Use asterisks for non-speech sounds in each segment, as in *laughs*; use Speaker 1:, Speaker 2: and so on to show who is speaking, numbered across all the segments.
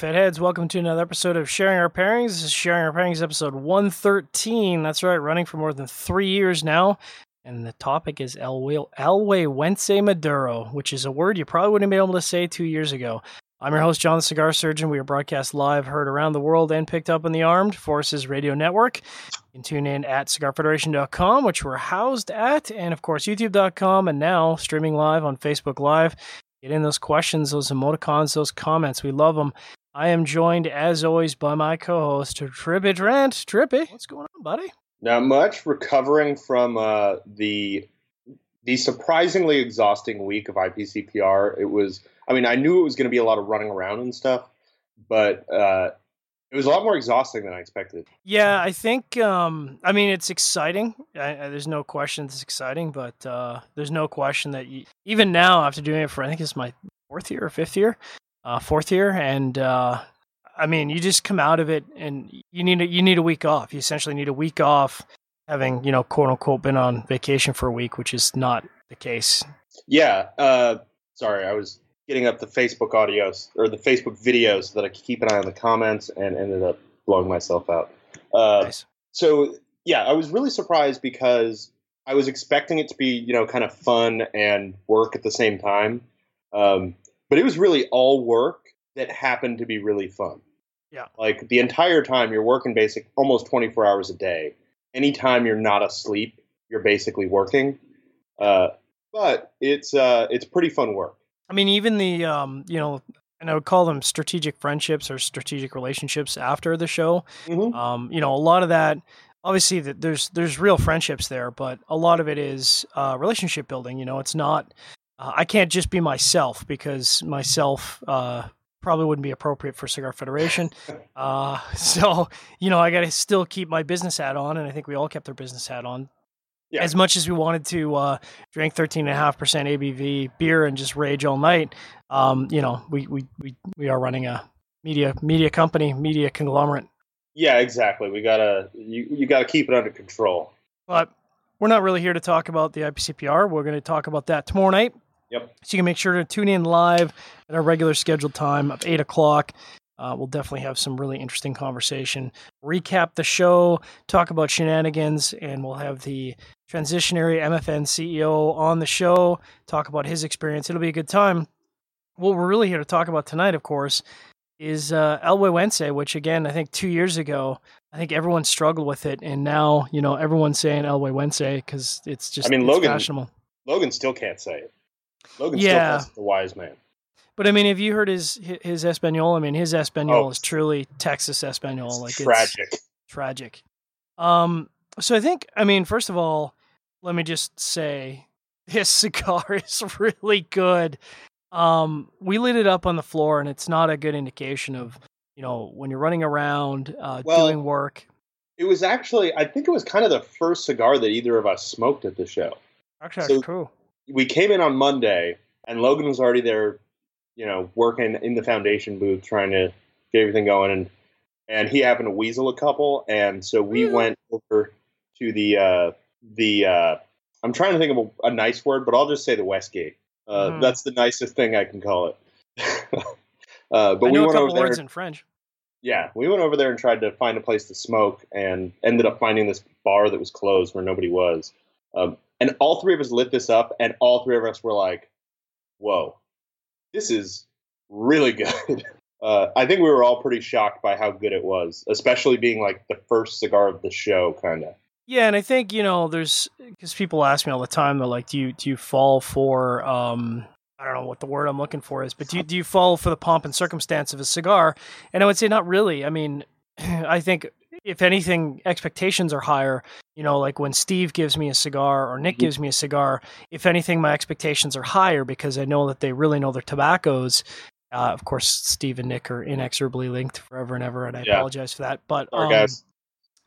Speaker 1: Hey, Fatheads, welcome to another episode of Sharing Our Pairings. This is Sharing Our Pairings episode 113. That's right, running for more than three years now. And the topic is Elway, El Güegüense Maduro, which is a word you probably wouldn't be able to say two years ago. I'm your host, John the Cigar Surgeon. We are broadcast live, heard around the world, and picked up on the Armed Forces Radio Network. You can tune in at cigarfederation.com, which we're housed at, and of course, youtube.com, and now streaming live on Facebook Live. Get in those questions, those emoticons, those comments. We love them. I am joined, as always, by my co-host, Trippy Trent. Trippy, what's going on, buddy?
Speaker 2: Not much. Recovering from uh, the the surprisingly exhausting week of IPCPR. It was. I mean, I knew it was going to be a lot of running around and stuff, but uh, it was a lot more exhausting than I expected.
Speaker 1: Yeah, I think. Um, I mean, it's exciting. I, I, there's no question it's exciting, but uh, there's no question that you, even now, after doing it for I think it's my fourth year or fifth year, uh, fourth year, and uh, I mean, you just come out of it and you need a, you need a week off. You essentially need a week off, having you know quote unquote been on vacation for a week, which is not the case.
Speaker 2: Yeah. Uh, sorry, I was getting up the Facebook audios or the Facebook videos so that I could keep an eye on the comments and ended up blowing myself out. Uh, nice. So yeah, I was really surprised because I was expecting it to be you know kind of fun and work at the same time, um, but it was really all work that happened to be really fun.
Speaker 1: Yeah,
Speaker 2: like the entire time you're working basic almost 24 hours a day. Anytime you're not asleep, you're basically working. Uh, but it's uh, it's pretty fun work.
Speaker 1: I mean, even the um, you know, and I would call them strategic friendships or strategic relationships after the show. Mm-hmm. Um, you know, a lot of that. Obviously, that there's there's real friendships there, but a lot of it is uh, relationship building. You know, it's not. Uh, I can't just be myself because myself uh, probably wouldn't be appropriate for Cigar Federation. *laughs* Uh, so you know, I got to still keep my business hat on, and I think we all kept our business hat on yeah. as much as we wanted to uh, drink 13.5% ABV beer and just rage all night, um, you know, we, we, we, we are running a media media company, media conglomerate.
Speaker 2: Yeah, exactly. We gotta you, you gotta keep it under control.
Speaker 1: But we're not really here to talk about the IPCPR. We're going to talk about that tomorrow night.
Speaker 2: Yep.
Speaker 1: So you can make sure to tune in live at our regular scheduled time of eight o'clock. Uh, we'll definitely have some really interesting conversation. Recap the show, talk about shenanigans, and we'll have the transitionary MFN CEO on the show, talk about his experience. It'll be a good time. What we're really here to talk about tonight, of course, is uh, El Güegüense, which again, I think two years ago, I think everyone struggled with it, and now you know everyone's saying El Güegüense because it's just.
Speaker 2: I mean, Logan. Fashionable. Logan still can't say it. Logan yeah. still calls the wise man.
Speaker 1: But I mean, have you heard his his Espanol? I mean, his Espanol oh, is truly Texas Espanol.
Speaker 2: Like tragic,
Speaker 1: it's tragic. Um, so I think, I mean, first of all, let me just say, *laughs* his cigar is really good. Um, we lit it up on the floor, and it's not a good indication of you know when you're running around uh, well, doing work.
Speaker 2: It was actually, I think it was kind of the first cigar that either of us smoked at the show.
Speaker 1: Actually, so true.
Speaker 2: We came in on Monday, and Logan was already there you know, working in the foundation booth trying to get everything going, and and he happened to weasel a couple, and so we mm-hmm. went over to the uh, the uh, I'm trying to think of a, a, nice word, but I'll just say the Westgate. Uh, mm. That's the nicest thing I can call it. *laughs*
Speaker 1: uh, but I we went over there. Words in French.
Speaker 2: Yeah, we went over there and tried to find a place to smoke, and ended up finding this bar that was closed where nobody was. Um, and all three of us lit this up, and all three of us were like, "Whoa, this is really good. *laughs* Uh, I think we were all pretty shocked by how good it was, especially being like the first cigar of the show, kind of.
Speaker 1: Yeah, and I think you know, there's because people ask me all the time, they're like, "Do you do you fall for um, I don't know what the word I'm looking for is, but do you, do you fall for the pomp and circumstance of a cigar?" And I would say not really. I mean, *clears throat* I think if anything, expectations are higher. You know, like when Steve gives me a cigar or Nick mm-hmm. gives me a cigar, if anything, my expectations are higher because I know that they really know their tobaccos. Uh, of course, Steve and Nick are inexorably linked forever and ever, and I yeah. apologize for that. But
Speaker 2: sorry, um, guys.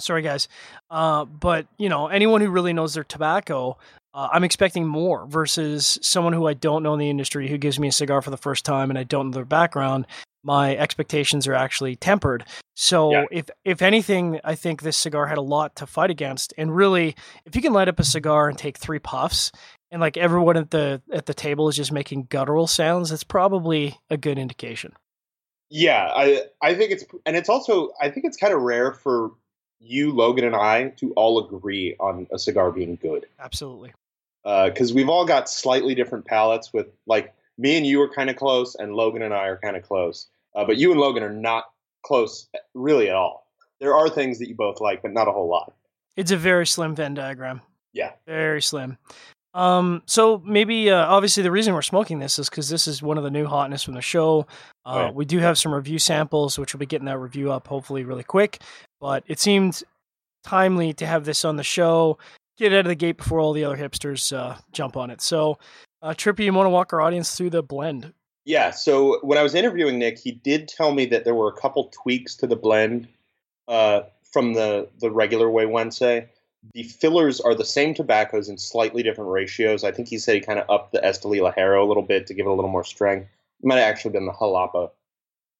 Speaker 1: Sorry, guys. Uh, but you know, anyone who really knows their tobacco, uh, I'm expecting more versus someone who I don't know in the industry who gives me a cigar for the first time and I don't know their background my expectations are actually tempered. So yeah. if if anything, I think this cigar had a lot to fight against. And really, if you can light up a cigar and take three puffs, and like everyone at the at the table is just making guttural sounds, that's probably a good indication.
Speaker 2: Yeah, I I think it's and it's also I think it's kind of rare for you, Logan, and I to all agree on a cigar being good.
Speaker 1: Absolutely.
Speaker 2: Because uh, we've all got slightly different palates. With like me and you are kind of close, and Logan and I are kind of close. Uh, but you and Logan are not close really at all. There are things that you both like, but not a whole lot.
Speaker 1: It's a very slim Venn diagram.
Speaker 2: Yeah,
Speaker 1: very slim. Um, so maybe uh, obviously the reason we're smoking this is because this is one of the new hotness from the show. Uh, right. We do have some review samples, which we'll be getting that review up hopefully really quick. But it seemed timely to have this on the show, get out of the gate before all the other hipsters uh, jump on it. So, uh, Trippy, you want to walk our audience through the blend?
Speaker 2: Yeah. So when I was interviewing Nick, he did tell me that there were a couple tweaks to the blend uh, from the the regular way Wednesday. The fillers are the same tobaccos in slightly different ratios. I think he said he kind of upped the Esteli Ligero a little bit to give it a little more strength. It might have actually been the Jalapa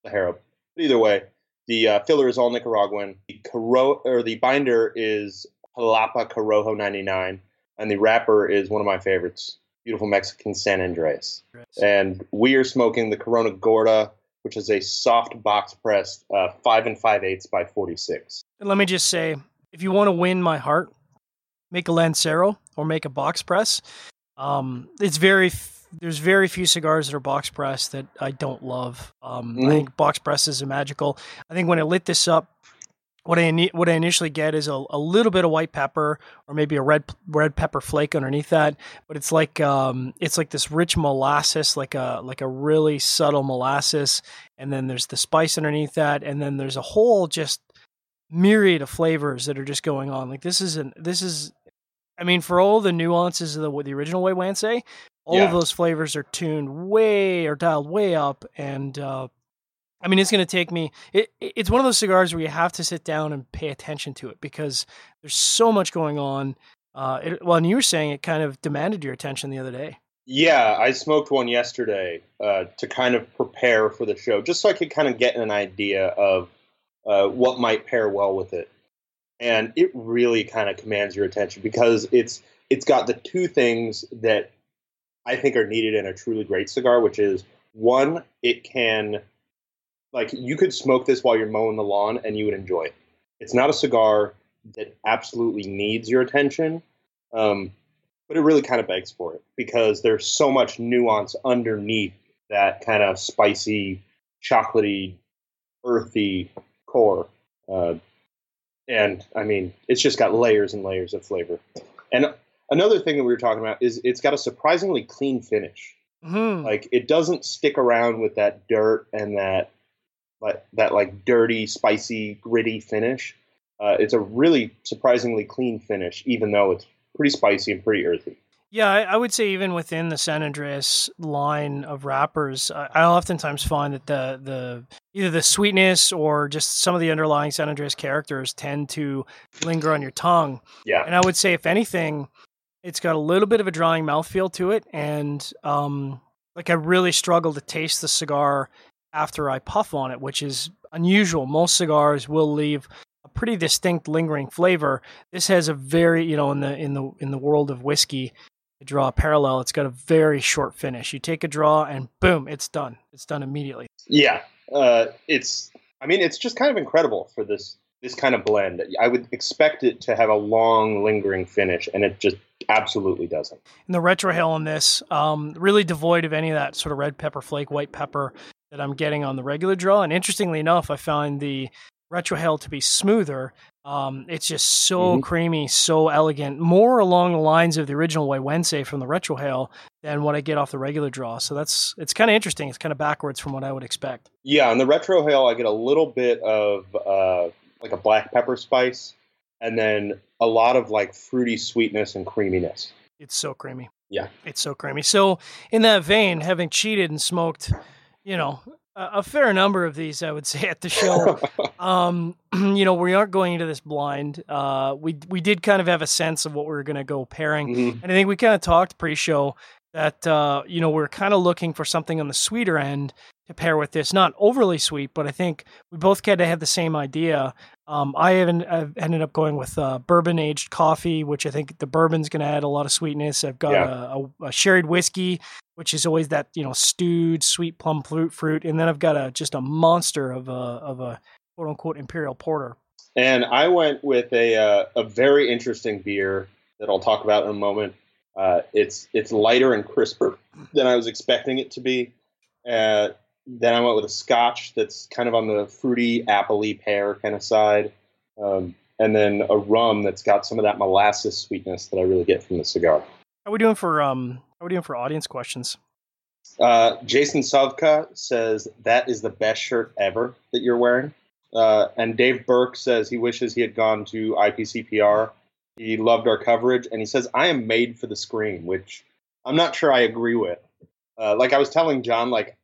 Speaker 2: Ligero. But either way, the uh, filler is all Nicaraguan. The Coro- or the binder is Jalapa Corojo 99, and the wrapper is one of my favorites, beautiful Mexican San Andrés. And we are smoking the Corona Gorda, which is a soft box pressed uh, five and five eighths by 46.
Speaker 1: And let me just say, if you want to win my heart, make a Lancero or make a box press. Um, it's very there's very few cigars that are box press that I don't love. Um, mm-hmm. I think box presses are magical. I think when I lit this up, what I what I initially get is a, a little bit of white pepper or maybe a red red pepper flake underneath that, but it's like um, it's like this rich molasses, like a like a really subtle molasses, and then there's the spice underneath that, and then there's a whole just myriad of flavors that are just going on. Like this is an this is, I mean, for all the nuances of the the original Güeñe, all yeah. of those flavors are tuned way or dialed way up, and uh, I mean, it's going to take me. It, it's one of those cigars where you have to sit down and pay attention to it because there's so much going on. Uh, it, well, and you were saying it kind of demanded your attention the other day.
Speaker 2: Yeah, I smoked one yesterday uh, to kind of prepare for the show, just so I could kind of get an idea of uh, what might pair well with it. And it really kind of commands your attention because it's it's got the two things that I think are needed in a truly great cigar, which is one, it can like you could smoke this while you're mowing the lawn and you would enjoy it. It's not a cigar that absolutely needs your attention, um, but it really kind of begs for it because there's so much nuance underneath that kind of spicy, chocolatey, earthy core. Uh, and I mean, it's just got layers and layers of flavor. And another thing that we were talking about is it's got a surprisingly clean finish. Mm-hmm. Like it doesn't stick around with that dirt and that like that like dirty, spicy, gritty finish. Uh, it's a really surprisingly clean finish, even though it's pretty spicy and pretty earthy.
Speaker 1: Yeah, I, I, would say even within the San Andrés line of wrappers, I, I, oftentimes find that the the either the sweetness or just some of the underlying San Andrés characters tend to linger on your tongue.
Speaker 2: Yeah,
Speaker 1: and I would say if anything, it's got a little bit of a drying mouthfeel to it, and um, like I really struggle to taste the cigar after I puff on it, which is unusual. Most cigars will leave a pretty distinct lingering flavor. This has a very, you know, in the in the in the world of whiskey, to draw a parallel, it's got a very short finish. You take a draw and boom, it's done. It's done immediately.
Speaker 2: Yeah, uh, it's. I mean, it's just kind of incredible for this this kind of blend. I would expect it to have a long, lingering finish, and it just absolutely doesn't.
Speaker 1: And the retrohale on this, um, really devoid of any of that sort of red pepper flake, white pepper that I'm getting on the regular draw. And interestingly enough, I find the retrohale to be smoother um, it's just so mm-hmm. creamy, so elegant, more along the lines of the original Güeñe from the retrohale than what I get off the regular draw. So that's it's kind of interesting. It's kind of backwards from what I would expect.
Speaker 2: Yeah, on the retrohale, I get a little bit of uh, like a black pepper spice, and then a lot of like fruity sweetness and creaminess.
Speaker 1: It's so creamy.
Speaker 2: Yeah,
Speaker 1: it's so creamy. So in that vein, having cheated and smoked, you know, a fair number of these, I would *laughs* say, at the show. *laughs* um, *clears throat* you know, we aren't going into this blind. Uh, we we did kind of have a sense of what we were going to go pairing, mm-hmm. and I think we kind of talked pre-show that uh, you know we're kind of looking for something on the sweeter end. To pair with this. Not overly sweet, but I think we both kind of had the same idea. Um, I haven't I've ended up going with uh, bourbon aged coffee, which I think the bourbon's going to add a lot of sweetness. I've got yeah. a, a, a, sherried whiskey, which is always that you know stewed sweet plum fruit fruit, and then I've got a just a monster of a of a quote unquote imperial porter.
Speaker 2: And I went with a uh, a very interesting beer that I'll talk about in a moment. Uh, it's it's lighter and crisper than I was expecting it to be. Uh, then I went with a Scotch that's kind of on the fruity, appley pear kind of side, um, and then a rum that's got some of that molasses sweetness that I really get from the cigar.
Speaker 1: How are we doing for um? How are we doing for audience questions?
Speaker 2: Uh, Jason Savka says that is the best shirt ever that you're wearing. Uh, and Dave Burke says he wishes he had gone to IPCPR. He loved our coverage, and he says I am made for the screen, which I'm not sure I agree with. Uh, like I was telling John, like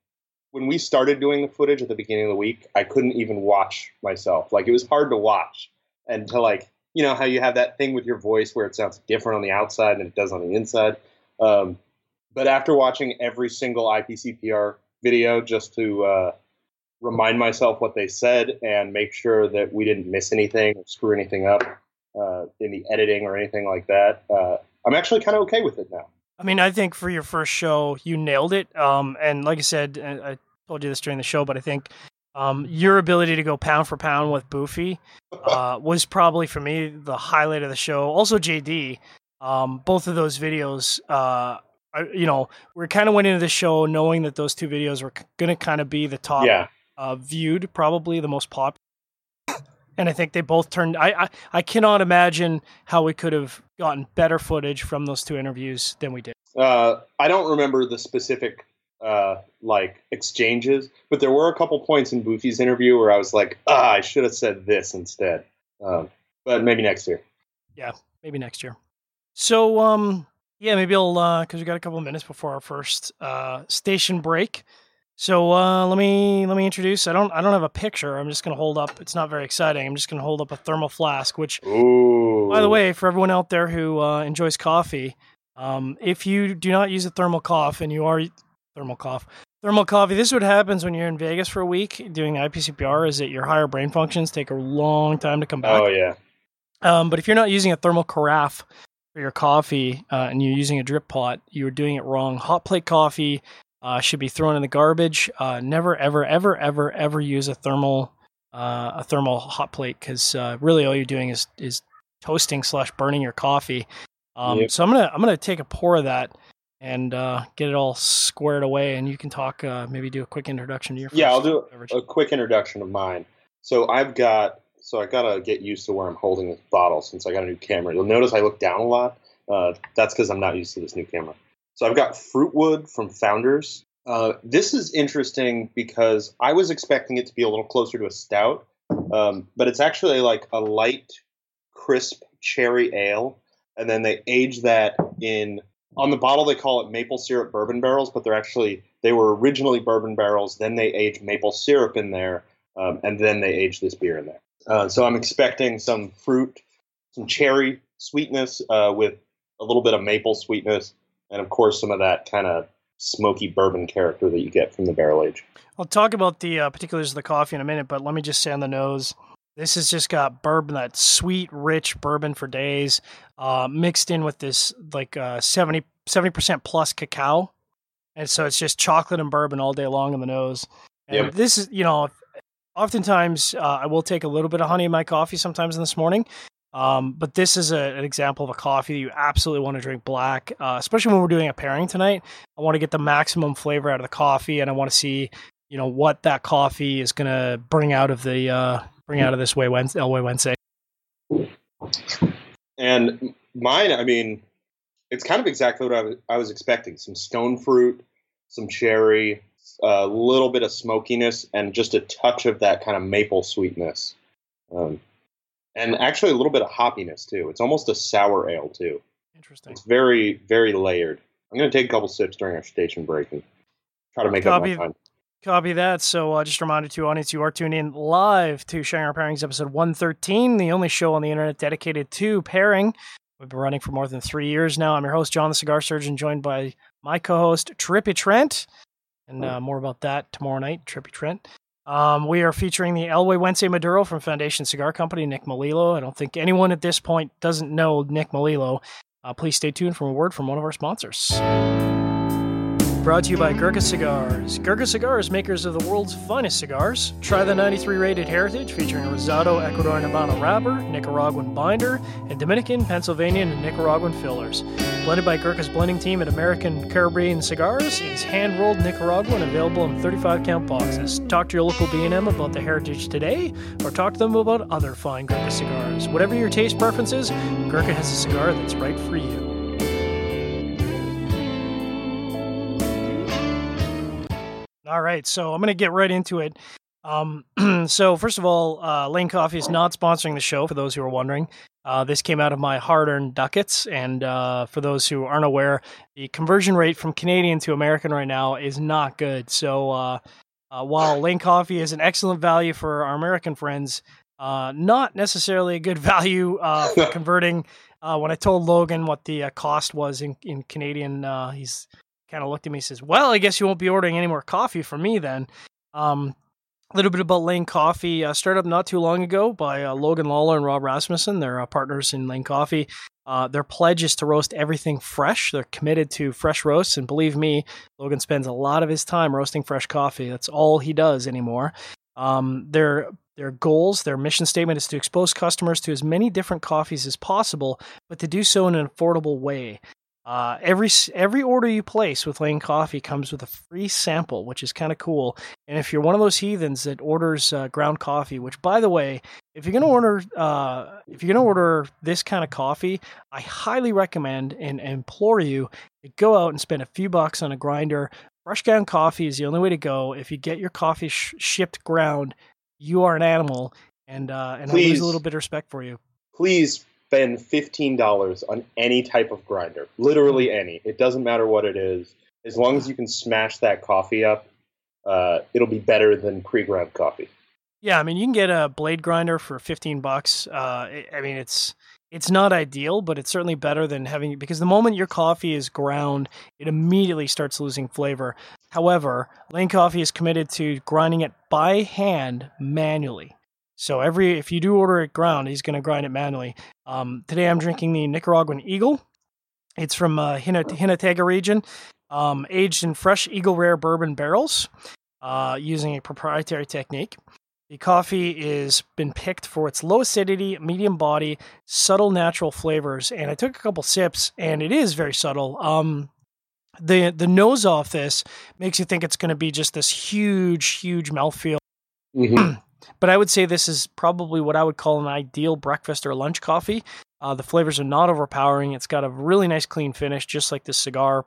Speaker 2: when we started doing the footage at the beginning of the week, I couldn't even watch myself. Like it was hard to watch and to like, you know, how you have that thing with your voice where it sounds different on the outside than it does on the inside. Um, but after watching every single IPCPR video just to uh, remind myself what they said and make sure that we didn't miss anything or screw anything up uh, in the editing or anything like that, uh, I'm actually kind of okay with it now.
Speaker 1: I mean, I think for your first show, you nailed it. Um, and like I said, I told you this during the show, but I think um, your ability to go pound for pound with Boofy uh, *laughs* was probably for me the highlight of the show. Also, JD, um, both of those videos, uh, I, you know, we kind of went into the show knowing that those two videos were going to kind of be the top yeah. uh, viewed, probably the most popular. And I think they both turned. I, I I cannot imagine how we could have gotten better footage from those two interviews than we did.
Speaker 2: Uh, I don't remember the specific uh, like exchanges, but there were a couple points in Boofy's interview where I was like, ah, I should have said this instead. Um, but maybe next year.
Speaker 1: Yeah, maybe next year. So, um, yeah, maybe I'll because uh, we got a couple minutes before our first uh, station break. So uh, let me let me introduce. I don't I don't have a picture. I'm just gonna hold up. It's not very exciting. I'm just gonna hold up a thermal flask. Which,
Speaker 2: Ooh.
Speaker 1: by the way, for everyone out there who uh, enjoys coffee, um, if you do not use a thermal cough and you are thermal cough. Thermal coffee. This is what happens when you're in Vegas for a week doing IPCPR. Is that your higher brain functions take a long time to come back.
Speaker 2: Oh yeah.
Speaker 1: Um, but if you're not using a thermal carafe for your coffee uh, and you're using a drip pot, you're doing it wrong. Hot plate coffee uh, should be thrown in the garbage. Uh, never, ever, ever, ever, ever use a thermal uh, a thermal hot plate because uh, really all you're doing is is toasting slash burning your coffee. Um, yep. So I'm gonna I'm gonna take a pour of that and uh, get it all squared away. And you can talk, uh, maybe do a quick introduction to your.
Speaker 2: yeah, I'll do beverage. a quick introduction of mine. So I've got, so I gotta get used to where I'm holding this bottle since I got a new camera. You'll notice I look down a lot. Uh, that's because I'm not used to this new camera. So I've got Fruitwood from Founders. Uh, this is interesting because I was expecting it to be a little closer to a stout, um, but it's actually like a light, crisp cherry ale, and then they age that in on the bottle they call it maple syrup bourbon barrels, but they're actually they were originally bourbon barrels. Then they age maple syrup in there, um, and then they age this beer in there. Uh, so I'm expecting some fruit, some cherry sweetness uh, with a little bit of maple sweetness, and of course some of that kind of smoky bourbon character that you get from the barrel age.
Speaker 1: I'll talk about the uh, particulars of the coffee in a minute, but let me just say on the nose, this has just got bourbon, that sweet, rich bourbon for days, uh, mixed in with this like uh, 70 percent plus cacao, and so it's just chocolate and bourbon all day long in the nose. And yep. this is, you know, oftentimes uh, I will take a little bit of honey in my coffee sometimes in this morning. Um, but this is a, an example of a coffee that you absolutely want to drink black, uh, especially when we're doing a pairing tonight. I want to get the maximum flavor out of the coffee, and I want to see, you know, what that coffee is going to bring out of the uh, bring out of this way Wednesday, El Güegüense.
Speaker 2: And mine, I mean, it's kind of exactly what I was, I was expecting: some stone fruit, some cherry, a little bit of smokiness, and just a touch of that kind of maple sweetness, um, and actually a little bit of hoppiness too. It's almost a sour ale too.
Speaker 1: Interesting.
Speaker 2: It's very, very layered. I'm going to take a couple sips during our station break and try to make Copy. up my time.
Speaker 1: Copy that. So, uh, just a reminder to audience, you are tuned in live to Sharing Our Pairings episode 113, the only show on the internet dedicated to pairing. We've been running for more than three years now. I'm your host, John the Cigar Surgeon, joined by my co host, Trippy Trent. and uh, more about that tomorrow night. Trippy Trent. Um, we are featuring the El Güegüense Maduro from Foundation Cigar Company, Nick Melillo. I don't think anyone at this point doesn't know Nick Melillo. Uh, please stay tuned for a word from one of our sponsors. Brought to you by Gurkha Cigars. Gurkha Cigars, makers of the world's finest cigars. Try the 93 rated Heritage featuring Rosado Ecuadorian Habano wrapper, Nicaraguan binder, and Dominican, Pennsylvanian, and Nicaraguan fillers. Blended by Gurkha's blending team at American Caribbean Cigars, it is hand rolled Nicaraguan, available in 35 count boxes. Talk to your local B&M about the Heritage today, or talk to them about other fine Gurkha cigars. Whatever your taste preferences, Gurkha has a cigar that's right for you. All right, so I'm going to get right into it. Um, *clears throat* so first of all, uh, Lane Coffee is not sponsoring the show. For those who are wondering, uh, this came out of my hard-earned ducats, and uh, for those who aren't aware, the conversion rate from Canadian to American right now is not good. So uh, uh, while Lane Coffee is an excellent value for our American friends, uh, not necessarily a good *laughs* value for *laughs* converting. when I told Logan what the cost was in, in Canadian, he's kind of looked at me and says, Well, I guess you won't be ordering any more coffee from me then. Um, a little bit about Lane Coffee, uh, started up not too long ago by uh, Logan Lawler and Rob Rasmussen. They're uh, partners in Lane Coffee. Uh, their pledge is to roast everything fresh. They're committed to fresh roasts, and believe me, Logan spends a lot of his time roasting fresh coffee. That's all he does anymore. Um, their their goals, their mission statement is to expose customers to as many different coffees as possible, but to do so in an affordable way. Uh, every every order you place with Lane Coffee comes with a free sample, which is kind of cool. And if you're one of those heathens that orders uh, ground coffee, which by the way, if you're gonna order uh, if you're gonna order this kind of coffee, I highly recommend and, and implore you to go out and spend a few bucks on a grinder. Fresh ground coffee is the only way to go. If you get your coffee sh- shipped ground, you are an animal, and uh, and please, I lose a little bit of respect for you.
Speaker 2: Please spend $15 on any type of grinder, literally mm-hmm. any. It doesn't matter what it is. As long as you can smash that coffee up, uh, it'll be better than pre-ground coffee.
Speaker 1: Yeah, I mean, you can get a blade grinder for 15 bucks. Uh, I mean, it's it's not ideal, but it's certainly better than having because the moment your coffee is ground, it immediately starts losing flavor. However, Lane Coffee is committed to grinding it by hand manually. So every if you do order it ground, he's going to grind it manually. Um, today I'm drinking the Nicaraguan Eagle. It's from uh, Jinotega region, um, aged in fresh Eagle Rare bourbon barrels, uh, using a proprietary technique. The coffee is been picked for its low acidity, medium body, subtle natural flavors, and I took a couple sips, and it is very subtle. Um, the the nose off this makes you think it's going to be just this huge, huge mouthfeel. Mm-hmm. *clears throat* But I would say this is probably what I would call an ideal breakfast or lunch coffee. Uh, the flavors are not overpowering. It's got a really nice clean finish, just like this cigar.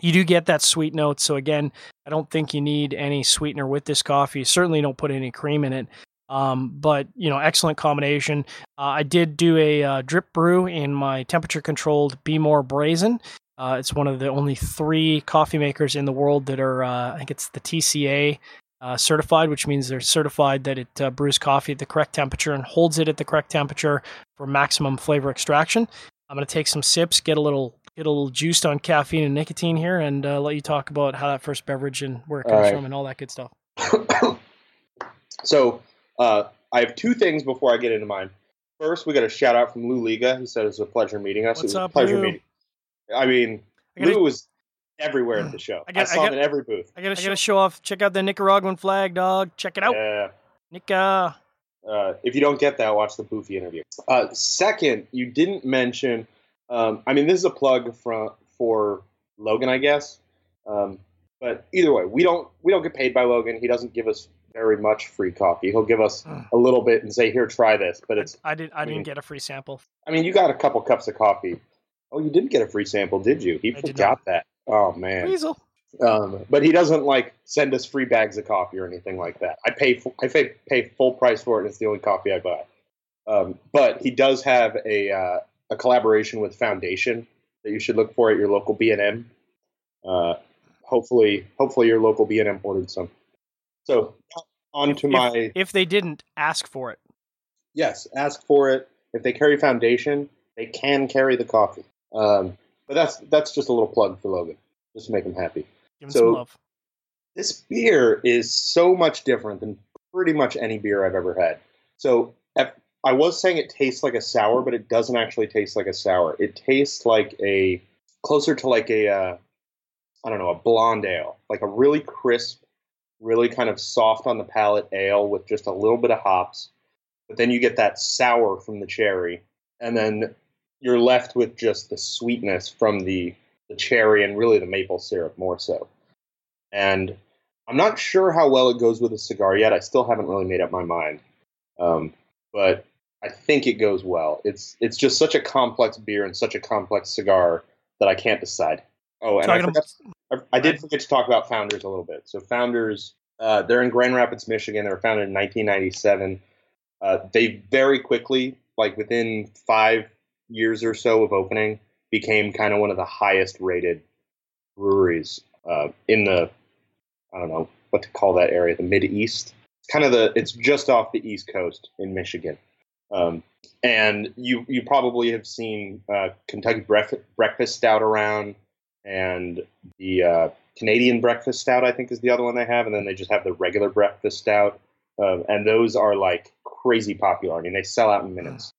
Speaker 1: You do get that sweet note. So, again, I don't think you need any sweetener with this coffee. Certainly don't put any cream in it. Um, but, you know, excellent combination. Uh, I did do a uh, drip brew in my temperature controlled Behmor Brazen. Uh, it's one of the only three coffee makers in the world that are, uh, I think it's the TCA uh, certified, which means they're certified that it uh, brews coffee at the correct temperature and holds it at the correct temperature for maximum flavor extraction. I'm going to take some sips, get a little get a little juiced on caffeine and nicotine here, and uh, let you talk about how that first beverage and where it comes right. from and all that good stuff. *coughs*
Speaker 2: so uh, I have two things before I get into mine. First, we got a shout out from Lou Liga. He said it was a pleasure meeting us.
Speaker 1: What's
Speaker 2: it was
Speaker 1: up,
Speaker 2: a pleasure
Speaker 1: Lou?
Speaker 2: meeting. I mean, I gotta, Lou was everywhere in the show. I, got, I saw I got, him in every booth.
Speaker 1: I got to show off. Check out the Nicaraguan flag, dog. Check it out.
Speaker 2: Yeah.
Speaker 1: Nica.
Speaker 2: Uh, if you don't get that, watch the Boofy interview. Uh, second, you didn't mention. Um, I mean, this is a plug for for Logan, I guess. Um, but either way, we don't we don't get paid by Logan. He doesn't give us very much free coffee. He'll give us a little bit and say, "Here, try this." But it's
Speaker 1: I, did I, I didn't get a free sample.
Speaker 2: I mean, you got a couple cups of coffee. Oh, you didn't get a free sample, did you? He I forgot that. Oh man,
Speaker 1: Weasel.
Speaker 2: Um, but he doesn't like send us free bags of coffee or anything like that. I pay I pay, pay full price for it, and it's the only coffee I buy. Um, but he does have a uh, a collaboration with Foundation that you should look for at your local B and M. Uh, hopefully, hopefully your local B and M ordered some. So on to
Speaker 1: if,
Speaker 2: my.
Speaker 1: If they didn't ask for it,
Speaker 2: yes, ask for it. If they carry Foundation, they can carry the coffee. Um, but that's that's just a little plug for Logan, just to make him happy.
Speaker 1: Give him so, some love.
Speaker 2: this beer is so much different than pretty much any beer I've ever had. So I was saying it tastes like a sour, but it doesn't actually taste like a sour. It tastes like a closer to like a uh, I don't know a blonde ale, like a really crisp, really kind of soft on the palate ale with just a little bit of hops. But then you get that sour from the cherry, and then you're left with just the sweetness from the the cherry and really the maple syrup more so. And I'm not sure how well it goes with a cigar yet. I still haven't really made up my mind. Um, but I think it goes well. It's it's just such a complex beer and such a complex cigar that I can't decide. Oh, and I, forgot, I, I, did forget to talk about Founders a little bit. So Founders, uh, they're in Grand Rapids, Michigan. They were founded in 1997. Uh, they very quickly, like within five years or so of opening, became kind of one of the highest rated breweries uh, in the I don't know what to call that area, the Mid East. It's kind of the it's just off the East Coast in Michigan. Um, and you you probably have seen uh, Kentucky breakfast, breakfast stout around, and the uh, Canadian breakfast stout I think is the other one they have, and then they just have the regular breakfast stout, uh, and those are like crazy popular. I mean, they sell out in minutes.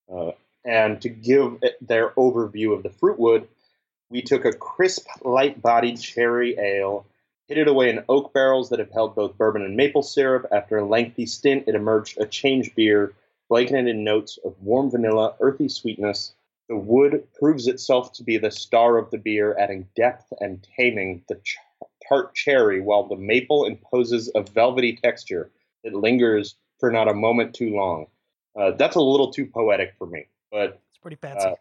Speaker 2: And to give their overview of the fruitwood, we took a crisp, light-bodied cherry ale hid it away in oak barrels that have held both bourbon and maple syrup. After a lengthy stint, it emerged a change beer blanketed in notes of warm vanilla, earthy sweetness. The wood proves itself to be the star of the beer, adding depth and taming the ch- tart cherry, while the maple imposes a velvety texture that lingers for not a moment too long. Uh, that's a little too poetic for me, but
Speaker 1: it's pretty fancy. Uh,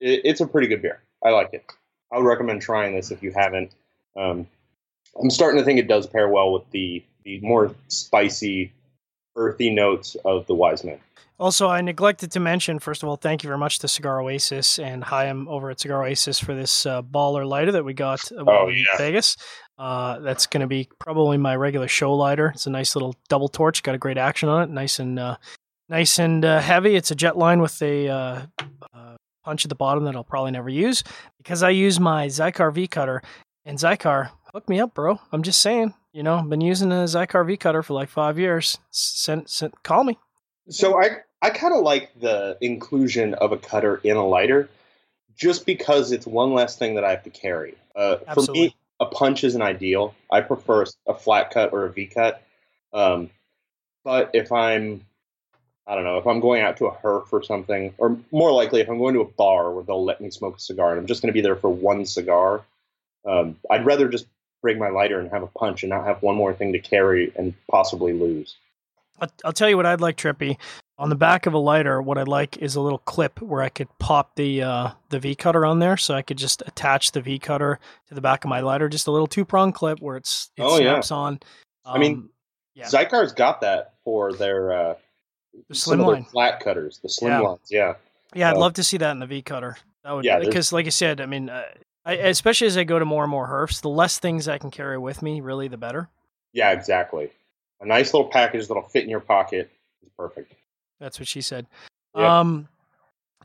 Speaker 2: it, it's a pretty good beer. I like it. I would recommend trying this if you haven't. Um, I'm starting to think it does pair well with the the more spicy, earthy notes of the Wise Man.
Speaker 1: Also, I neglected to mention, first of all, thank you very much to Cigar Oasis and Chaim over at Cigar Oasis for this uh, baller lighter that we got oh, in yeah. Vegas. Uh, that's going to be probably my regular show lighter. It's a nice little double torch, got a great action on it, nice and uh, nice and uh, heavy. It's a jet line with a uh, punch at the bottom that I'll probably never use because I use my Xikar V cutter. And Xikar, hook me up, bro. I'm just saying, you know, I've been using a Xikar V cutter for like five years. Send, send, call me.
Speaker 2: So I I kind of like the inclusion of a cutter in a lighter, just because it's one less thing that I have to carry. Uh, for me, a punch isn't ideal. I prefer a flat cut or a V cut. Um, but if I'm, I don't know, if I'm going out to a herf or something, or more likely if I'm going to a bar where they'll let me smoke a cigar and I'm just going to be there for one cigar, um, I'd rather just bring my lighter and have a punch and not have one more thing to carry and possibly lose.
Speaker 1: I'll tell you what I'd like, Trippy. On the back of a lighter, what I'd like is a little clip where I could pop the uh, the V cutter on there, so I could just attach the V cutter to the back of my lighter. Just a little two prong clip where it's it oh, snaps yeah. on.
Speaker 2: Um, I mean, um, yeah. Xikar's got that for their uh,
Speaker 1: the slim line
Speaker 2: flat cutters, the slim yeah. lines. Yeah,
Speaker 1: yeah, I'd uh, love to see that in the V cutter. That would, yeah, because like I said, I mean, uh, I, especially as I go to more and more herfs, the less things I can carry with me, really, the better.
Speaker 2: Yeah, exactly. A nice little package that'll fit in your pocket is perfect.
Speaker 1: That's what she said. Yep. Um,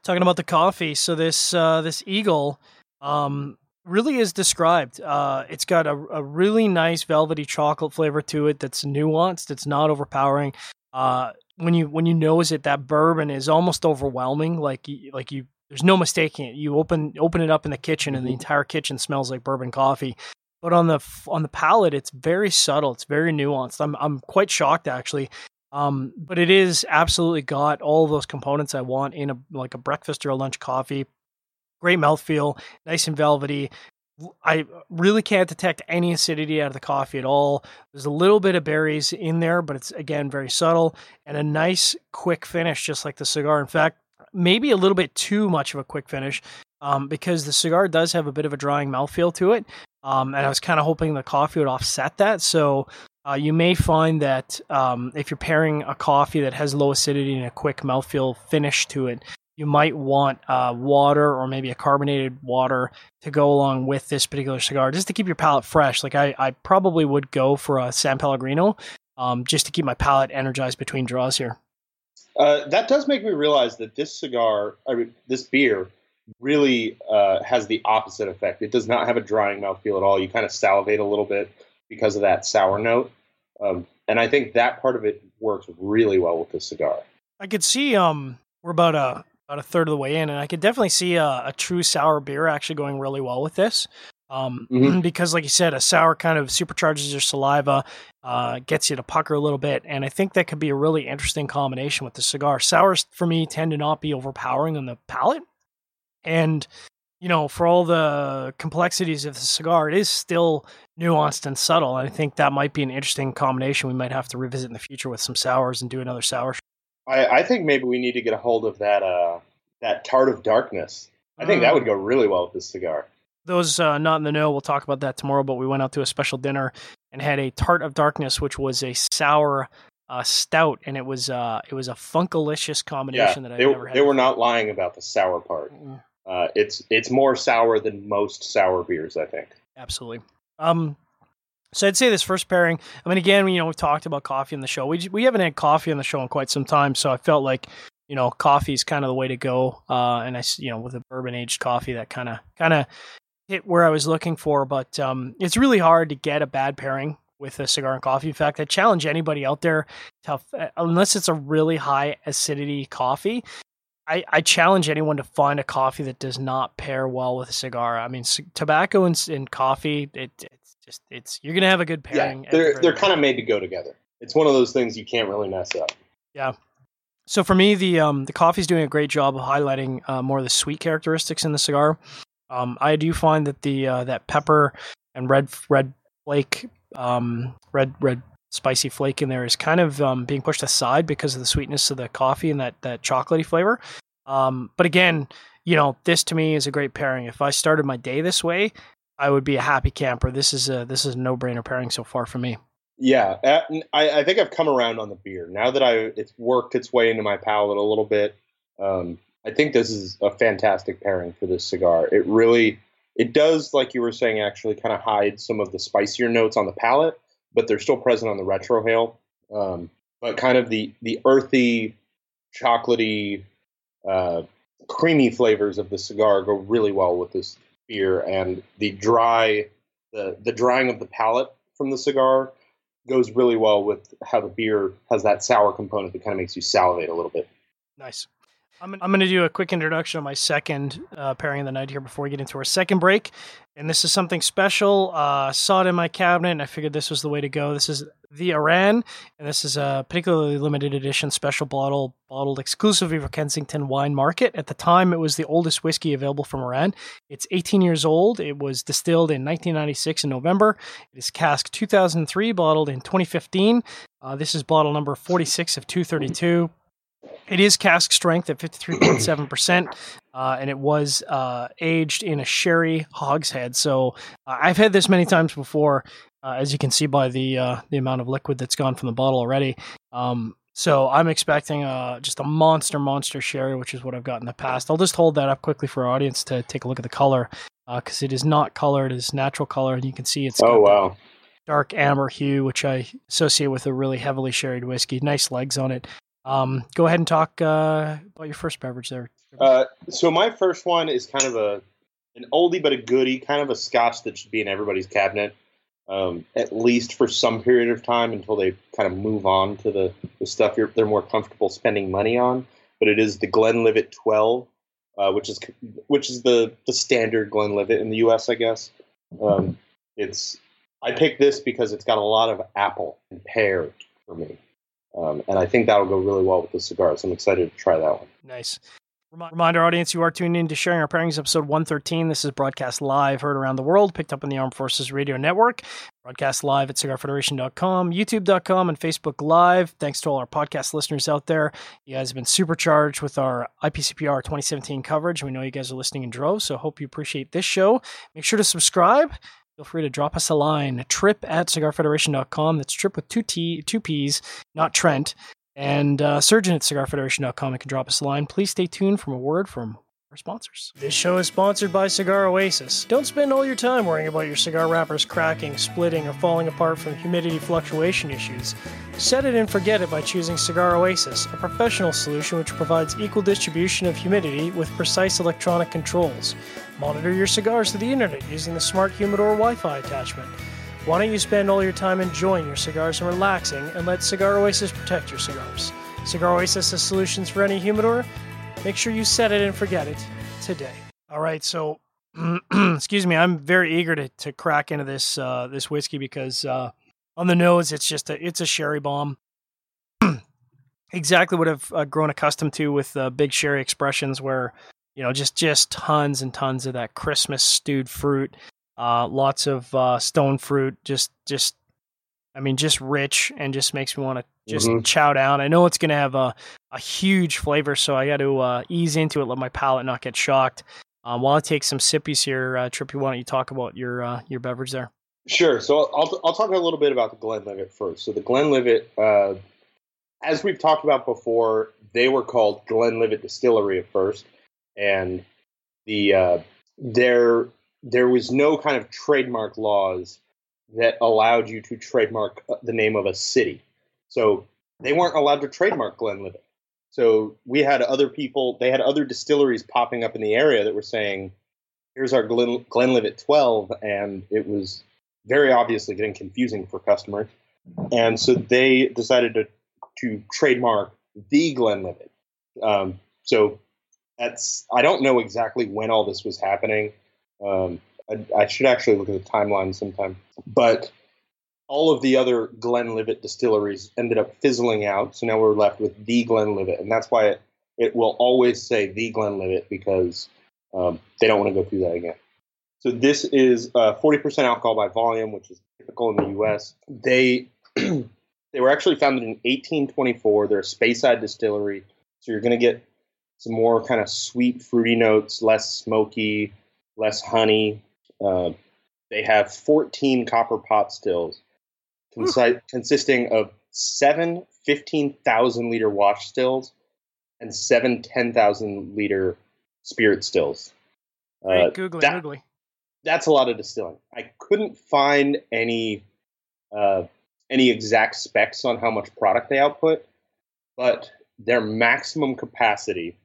Speaker 1: talking about the coffee, so this uh, this eagle um, really is described. Uh, it's got a, a really nice velvety chocolate flavor to it that's nuanced. It's not overpowering. Uh, when you when you nose it, that bourbon is almost overwhelming. Like like you there's no mistaking it. You open open it up in the kitchen, and the mm-hmm. entire kitchen smells like bourbon coffee. But on the on the palate, it's very subtle. It's very nuanced. I'm I'm quite shocked actually. Um, but it is absolutely got all of those components I want in a like a breakfast or a lunch coffee. Great mouthfeel, nice and velvety. I really can't detect any acidity out of the coffee at all. There's a little bit of berries in there, but it's again very subtle and a nice quick finish, just like the cigar. In fact, maybe a little bit too much of a quick finish um, because the cigar does have a bit of a drying mouthfeel to it. Um, and I was kind of hoping the coffee would offset that. So uh, you may find that um, if you're pairing a coffee that has low acidity and a quick mouthfeel finish to it, you might want uh, water or maybe a carbonated water to go along with this particular cigar just to keep your palate fresh. Like I, I probably would go for a San Pellegrino um, just to keep my palate energized between draws here.
Speaker 2: Uh, that does make me realize that this cigar, I mean, this beer, really uh, has the opposite effect. It does not have a drying mouthfeel at all. You kind of salivate a little bit. because of that sour note. Um, and I think that part of it works really well with this cigar.
Speaker 1: I could see um we're about a about a third of the way in, and I could definitely see a, a true sour beer actually going really well with this. Um, mm-hmm. *clears throat* because like you said, a sour kind of supercharges your saliva, uh, gets you to pucker a little bit, and I think that could be a really interesting combination with the cigar. Sours for me tend to not be overpowering on the palate, and you know, for all the complexities of the cigar, it is still nuanced and subtle. And I think that might be an interesting combination we might have to revisit in the future with some sours and do another sour.
Speaker 2: I, I think maybe we need to get a hold of that uh, that tart of darkness. I think that would mm. go really well with this cigar.
Speaker 1: Those uh, not in the know, we'll talk about that tomorrow. But we went out to a special dinner and had a tart of darkness, which was a sour uh, stout, and it was uh, it was a funkalicious combination yeah, that I never had.
Speaker 2: They were not lying about the sour part. Mm. Uh, it's it's more sour than most sour beers, I think.
Speaker 1: Absolutely. Um, so I'd say this first pairing. I mean, again, you know, we've talked about coffee in the show. We we haven't had coffee on the show in quite some time, so I felt like you know coffee is kind of the way to go. Uh, and I you know with a bourbon aged coffee that kind of kind of hit where I was looking for. But um, it's really hard to get a bad pairing with a cigar and coffee. In fact, I challenge anybody out there to, unless it's a really high acidity coffee, I, I challenge anyone to find a coffee that does not pair well with a cigar. I mean, c- tobacco and, and coffee, it, just it's you're gonna have a good pairing.
Speaker 2: Yeah, they're the they're kind of made to go together. It's one of those things you can't really mess up.
Speaker 1: Yeah. So for me, the um the coffee's doing a great job of highlighting uh, more of the sweet characteristics in the cigar. Um, I do find that the uh, that pepper and red red flake um red red spicy flake in there is kind of um, being pushed aside because of the sweetness of the coffee and that that chocolatey flavor. Um, but again, you know, this to me is a great pairing. If I started my day this way, I would be a happy camper. This is a this is a no brainer pairing so far for me.
Speaker 2: Yeah, uh, I, I, think I've come around on the beer now that I it's worked its way into my palate a little bit. Um, I think this is a fantastic pairing for this cigar. It really it does, like you were saying, actually kind of hide some of the spicier notes on the palate, but they're still present on the retrohale. Um, but kind of the the earthy, chocolatey, uh, creamy flavors of the cigar go really well with this beer, and the dry, the the drying of the palate from the cigar goes really well with how the beer has that sour component that kind of makes you salivate a little bit.
Speaker 1: Nice. I'm, going to do a quick introduction of my second uh, pairing of the night here before we get into our second break. And this is something special. Uh, saw it in my cabinet and I figured this was the way to go. This is the Arran, and this is a particularly limited edition special bottle bottled exclusively for Kensington Wine Market. At the time, it was the oldest whiskey available from Arran. It's 18 years old. It was distilled in 1996 in November. It is cask 2003, bottled in 2015. Uh, this is bottle number 46 of 232. It is cask strength at 53.7%, uh, and it was uh, aged in a sherry hogshead. So uh, I've had this many times before, uh, as you can see by the uh, the amount of liquid that's gone from the bottle already. Um, so I'm expecting uh, just a monster, monster sherry, which is what I've got in the past. I'll just hold that up quickly for our audience to take a look at the color, because it is not colored; it is natural color, and you can see it's
Speaker 2: oh wow
Speaker 1: dark amber hue, which I associate with a really heavily sherried whiskey. Nice legs on it. Um, go ahead and talk uh, about your first beverage there.
Speaker 2: Uh, so my first one is kind of a an oldie but a goodie, kind of a Scotch that should be in everybody's cabinet, um, at least for some period of time until they kind of move on to the, the stuff they're more comfortable spending money on. But it is the Glenlivet 12, uh, which is which is the the standard Glenlivet in the U.S. I guess. Um, it's I picked this because it's got a lot of apple and pear for me. Um, and I think that'll go really well with the cigar. So I'm excited to try that one.
Speaker 1: Nice. Remind our audience you are tuned in to Sharing Our Pairings, episode 113. This is broadcast live, heard around the world, picked up on the Armed Forces Radio Network, broadcast live at cigarfederation.com, youtube.com, and Facebook Live. Thanks to all our podcast listeners out there. You guys have been supercharged with our IPCPR 2017 coverage. We know you guys are listening in droves, so hope you appreciate this show. Make sure to subscribe feel free to drop us a line. Trip at cigarfederation.com. That's trip with two T, two P's, not Trent. And uh, surgeon at cigarfederation.com. You can drop us a line. Please stay tuned from a word from our sponsors. This show is sponsored by Cigar Oasis. Don't spend all your time worrying about your cigar wrappers cracking, splitting, or falling apart from humidity fluctuation issues. Set it and forget it by choosing Cigar Oasis, a professional solution which provides equal distribution of humidity with precise electronic controls. Monitor your cigars through the internet using the Smart Humidor Wi Fi attachment. Why don't you spend all your time enjoying your cigars and relaxing and let Cigar Oasis protect your cigars? Cigar Oasis has solutions for any humidor. Make sure you set it and forget it today. All right, so *clears throat* excuse me, I'm very eager to, to crack into this uh, this whiskey because uh, on the nose it's just a it's a sherry bomb. *clears throat* exactly what I've uh, grown accustomed to with uh, big sherry expressions, where you know just just tons and tons of that Christmas stewed fruit, uh, lots of uh, stone fruit, just just I mean just rich and just makes me want to just mm-hmm. chow down. I know it's going to have a a huge flavor, so I got to uh, ease into it, let my palate not get shocked. Um, while I take some sippies here, uh, Trippy, why don't you talk about your uh, your beverage there?
Speaker 2: Sure. So I'll I'll talk a little bit about the Glenlivet first. So the Glenlivet uh, as we've talked about before, they were called Glenlivet Distillery at first, and the uh, there there was no kind of trademark laws that allowed you to trademark uh, the name of a city. So they weren't allowed to trademark Glenlivet. So we had other people, they had other distilleries popping up in the area that were saying, here's our Glen, Glenlivet 12. And it was very obviously getting confusing for customers. And so they decided to to trademark the Glenlivet. Um, so that's I don't know exactly when all this was happening. Um, I, I, should actually look at the timeline sometime. But all of the other Glenlivet distilleries ended up fizzling out. So now we're left with the Glenlivet, and that's why it, it will always say the Glenlivet because um, they don't want to go through that again. So this is uh, 40% alcohol by volume, which is typical in the U.S. They *clears throat* They were actually founded in 1824. They're a Speyside distillery, so you're going to get some more kind of sweet, fruity notes, less smoky, less honey. Uh, they have 14 copper pot stills, consi- consisting of seven 15,000 liter wash stills and seven 10,000 liter spirit stills.
Speaker 1: Uh, googly, that, googly.
Speaker 2: That's a lot of distilling. I couldn't find any uh, any exact specs on how much product they output, but their maximum capacity,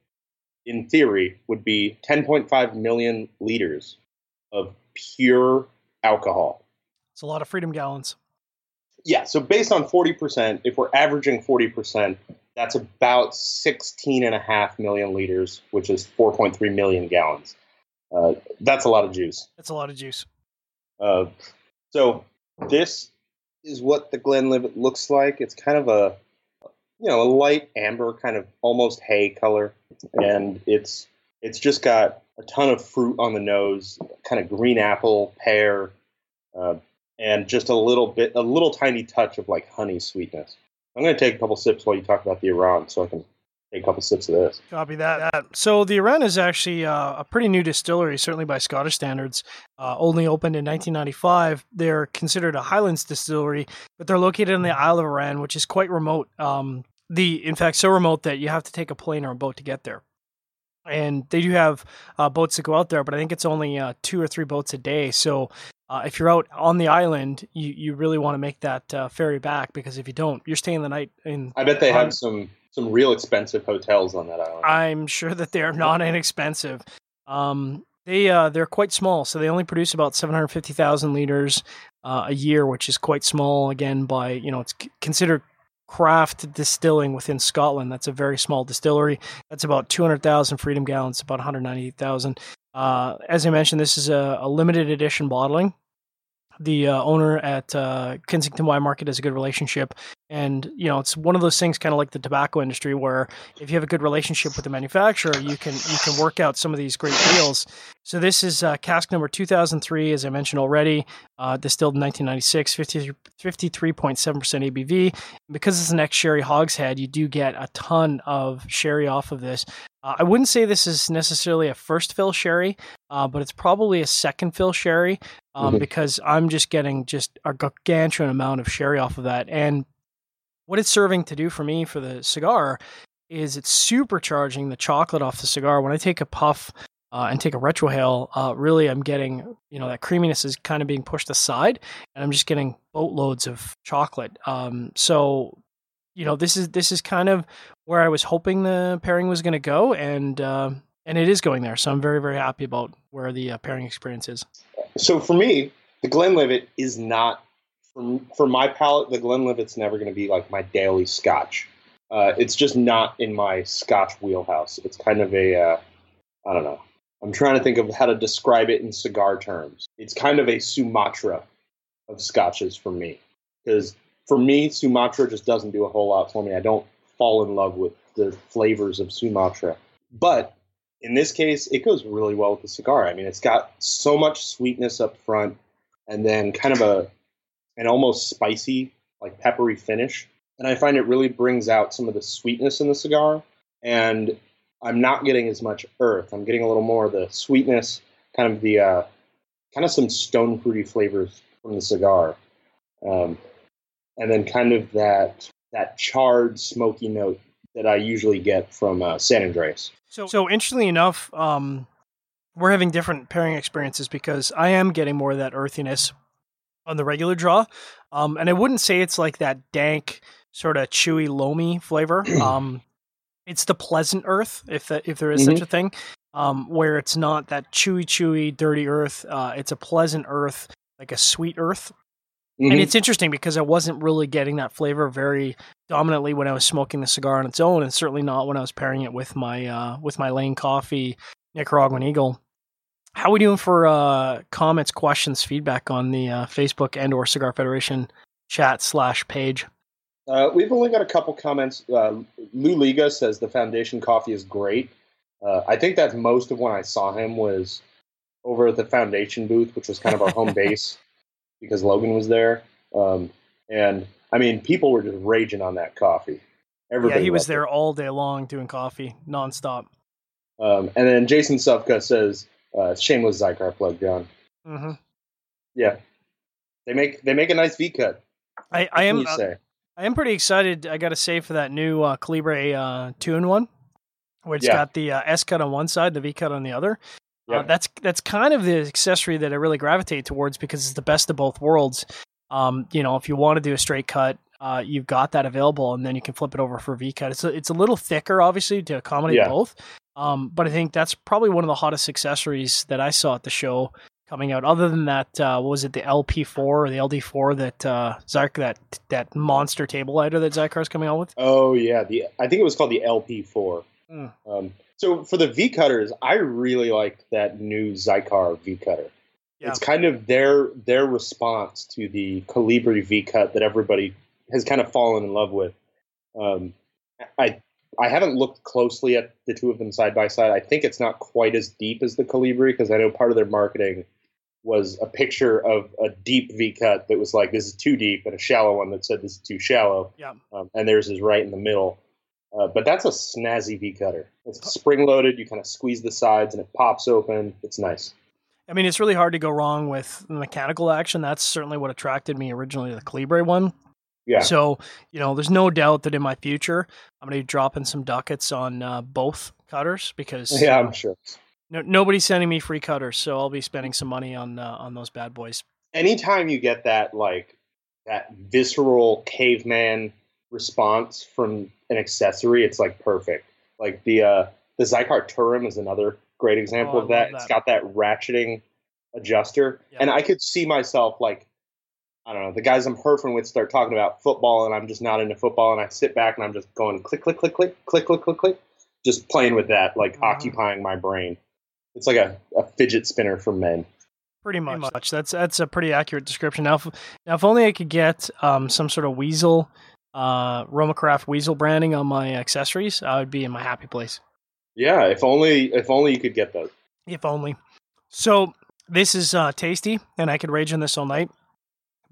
Speaker 2: in theory, would be 10.5 million liters of pure alcohol.
Speaker 1: It's a lot of freedom gallons.
Speaker 2: Yeah, so based on 40%, if we're averaging 40%, that's about 16.5 million liters, which is 4.3 million gallons. Uh, that's a lot of juice.
Speaker 1: That's a lot of juice.
Speaker 2: Uh, so this is what the Glenlivet looks like. It's kind of a you know a light amber kind of almost hay color, and it's it's just got a ton of fruit on the nose, kind of green apple, pear, uh, and just a little bit, a little tiny touch of like honey sweetness. I'm going to take a couple sips while you talk about the Arran, so I can take a couple sips of this.
Speaker 1: Copy that. So the Arran is actually uh, a pretty new distillery, certainly by Scottish standards. Uh, only opened in 1995. They're considered a Highlands distillery, but they're located on the Isle of Arran, which is quite remote. Um, the in fact so remote that you have to take a plane or a boat to get there. And they do have uh, boats that go out there, but I think it's only uh, two or three boats a day. So uh, if you're out on the island, you, you really want to make that uh, ferry back because if you don't, you're staying the night in.
Speaker 2: I bet they have some some real expensive hotels on that island.
Speaker 1: I'm sure that they are not inexpensive. Um, they uh, they're quite small, so they only produce about 750,000 liters uh, a year, which is quite small. Again, by you know, it's c- considered craft distilling within Scotland. That's a very small distillery. That's about 200,000 freedom gallons, about 198,000. Uh, as I mentioned, this is a, a limited edition bottling the uh, owner at uh, Kensington Wine Market has a good relationship, and you know it's one of those things, kind of like the tobacco industry, where if you have a good relationship with the manufacturer, you can you can work out some of these great deals. So this is uh, cask number 2003, as I mentioned already, uh, distilled in 1996, 53.7% ABV. Because it's an ex sherry hogshead, you do get a ton of sherry off of this. Uh, I wouldn't say this is necessarily a first fill sherry, uh, but it's probably a second fill sherry um, mm-hmm. because I'm just getting just a gargantuan amount of sherry off of that. And what it's serving to do for me for the cigar is it's supercharging the chocolate off the cigar. When I take a puff uh, and take a retrohale, uh, really I'm getting, you know, that creaminess is kind of being pushed aside and I'm just getting boatloads of chocolate. Um, so, you know, this is, this is kind of where I was hoping the pairing was going to go. And, uh, and it is going there. So I'm very, very happy about where the uh, pairing experience is.
Speaker 2: So for me, the Glenlivet is not for, for my palate, the Glenlivet's never going to be like my daily Scotch. Uh, it's just not in my Scotch wheelhouse. It's kind of a, uh, I don't know. I'm trying to think of how to describe it in cigar terms. It's kind of a Sumatra of scotches for me. Because for me, Sumatra just doesn't do a whole lot for me. I don't fall in love with the flavors of Sumatra. But in this case, it goes really well with the cigar. I mean, it's got so much sweetness up front and then kind of a an almost spicy, like peppery finish. And I find it really brings out some of the sweetness in the cigar. And I'm not getting as much earth. I'm getting a little more of the sweetness, kind of the uh, kind of some stone fruity flavors from the cigar, um, and then kind of that that charred, smoky note that I usually get from uh, San Andrés.
Speaker 1: So, so interestingly enough, um, we're having different pairing experiences because I am getting more of that earthiness on the regular draw, um, and I wouldn't say it's like that dank, sort of chewy, loamy flavor. *clears throat* Um, it's the pleasant earth, if that, if there is mm-hmm. such a thing, um, where it's not that chewy, chewy, dirty earth. Uh, it's a pleasant earth, like a sweet earth. Mm-hmm. And it's interesting because I wasn't really getting that flavor very dominantly when I was smoking the cigar on its own, and certainly not when I was pairing it with my uh, with my Lane Coffee Nicaraguan Eagle. How are we doing for uh, comments, questions, feedback on the uh, Facebook and or Cigar Federation chat slash page?
Speaker 2: Uh, we've only got a couple comments. Uh, Lou Liga says the Foundation coffee is great. Uh, I think that's most of when I saw him was over at the Foundation booth, which was kind of our home *laughs* base because Logan was there. Um, and I mean, people were just raging on that coffee.
Speaker 1: Everybody yeah, he was there it. all day long doing coffee nonstop.
Speaker 2: Um, and then Jason Sufka says, uh, "Shameless Xikar plug, John." Mm-hmm. Yeah, they make they make a nice V cut.
Speaker 1: I, I am. Uh, I am pretty excited. I got to say for that new uh, Colibri uh, two in one, where it's yeah. got the uh, S cut on one side, the V cut on the other. Yeah. Uh, that's that's kind of the accessory that I really gravitate towards because it's the best of both worlds. Um, you know, if you want to do a straight cut, uh, you've got that available, and then you can flip it over for V cut. It's a, it's a little thicker, obviously, to accommodate yeah. both. Um, but I think that's probably one of the hottest accessories that I saw at the show coming out. Other than that, uh, what was it the LP4 or the LD4 that uh, Zyk that that monster table lighter that is coming out with?
Speaker 2: Oh yeah, the I think it was called the LP4. Mm. Um, so for the V cutters, I really like that new Xikar V cutter. Yeah. It's kind of their their response to the Colibri V cut that everybody has kind of fallen in love with. Um, I I haven't looked closely at the two of them side by side. I think it's not quite as deep as the Colibri because I know part of their marketing was a picture of a deep V cut that was like this is too deep, and a shallow one that said this is too shallow.
Speaker 1: Yeah.
Speaker 2: Um, and theirs is right in the middle. Uh, but that's a snazzy V cutter. It's spring loaded. You kind of squeeze the sides and it pops open. It's nice.
Speaker 1: I mean, it's really hard to go wrong with mechanical action. That's certainly what attracted me originally to the Colibri one. Yeah. So, you know, there's no doubt that in my future, I'm going to be dropping some ducats on uh, both cutters because.
Speaker 2: Yeah, I'm sure.
Speaker 1: No, nobody's sending me free cutters, so I'll be spending some money on uh, on those bad boys.
Speaker 2: Anytime you get that like that visceral caveman response from an accessory, it's like perfect. Like the uh, the Xikar Turrim is another great example oh, of that. that. It's got that ratcheting adjuster, yeah. and I could see myself like I don't know the guys I'm herfing with start talking about football, and I'm just not into football, and I sit back and I'm just going click click click click click click click click, just playing with that, like mm-hmm. occupying my brain. It's like a, a fidget spinner for men.
Speaker 1: Pretty much. pretty much. That's that's a pretty accurate description. Now, if, now if only I could get um, some sort of weasel, uh, Romacraft weasel branding on my accessories, I would be in my happy place.
Speaker 2: Yeah, if only if only you could get those.
Speaker 1: If only. So this is uh, tasty, and I could rage on this all night.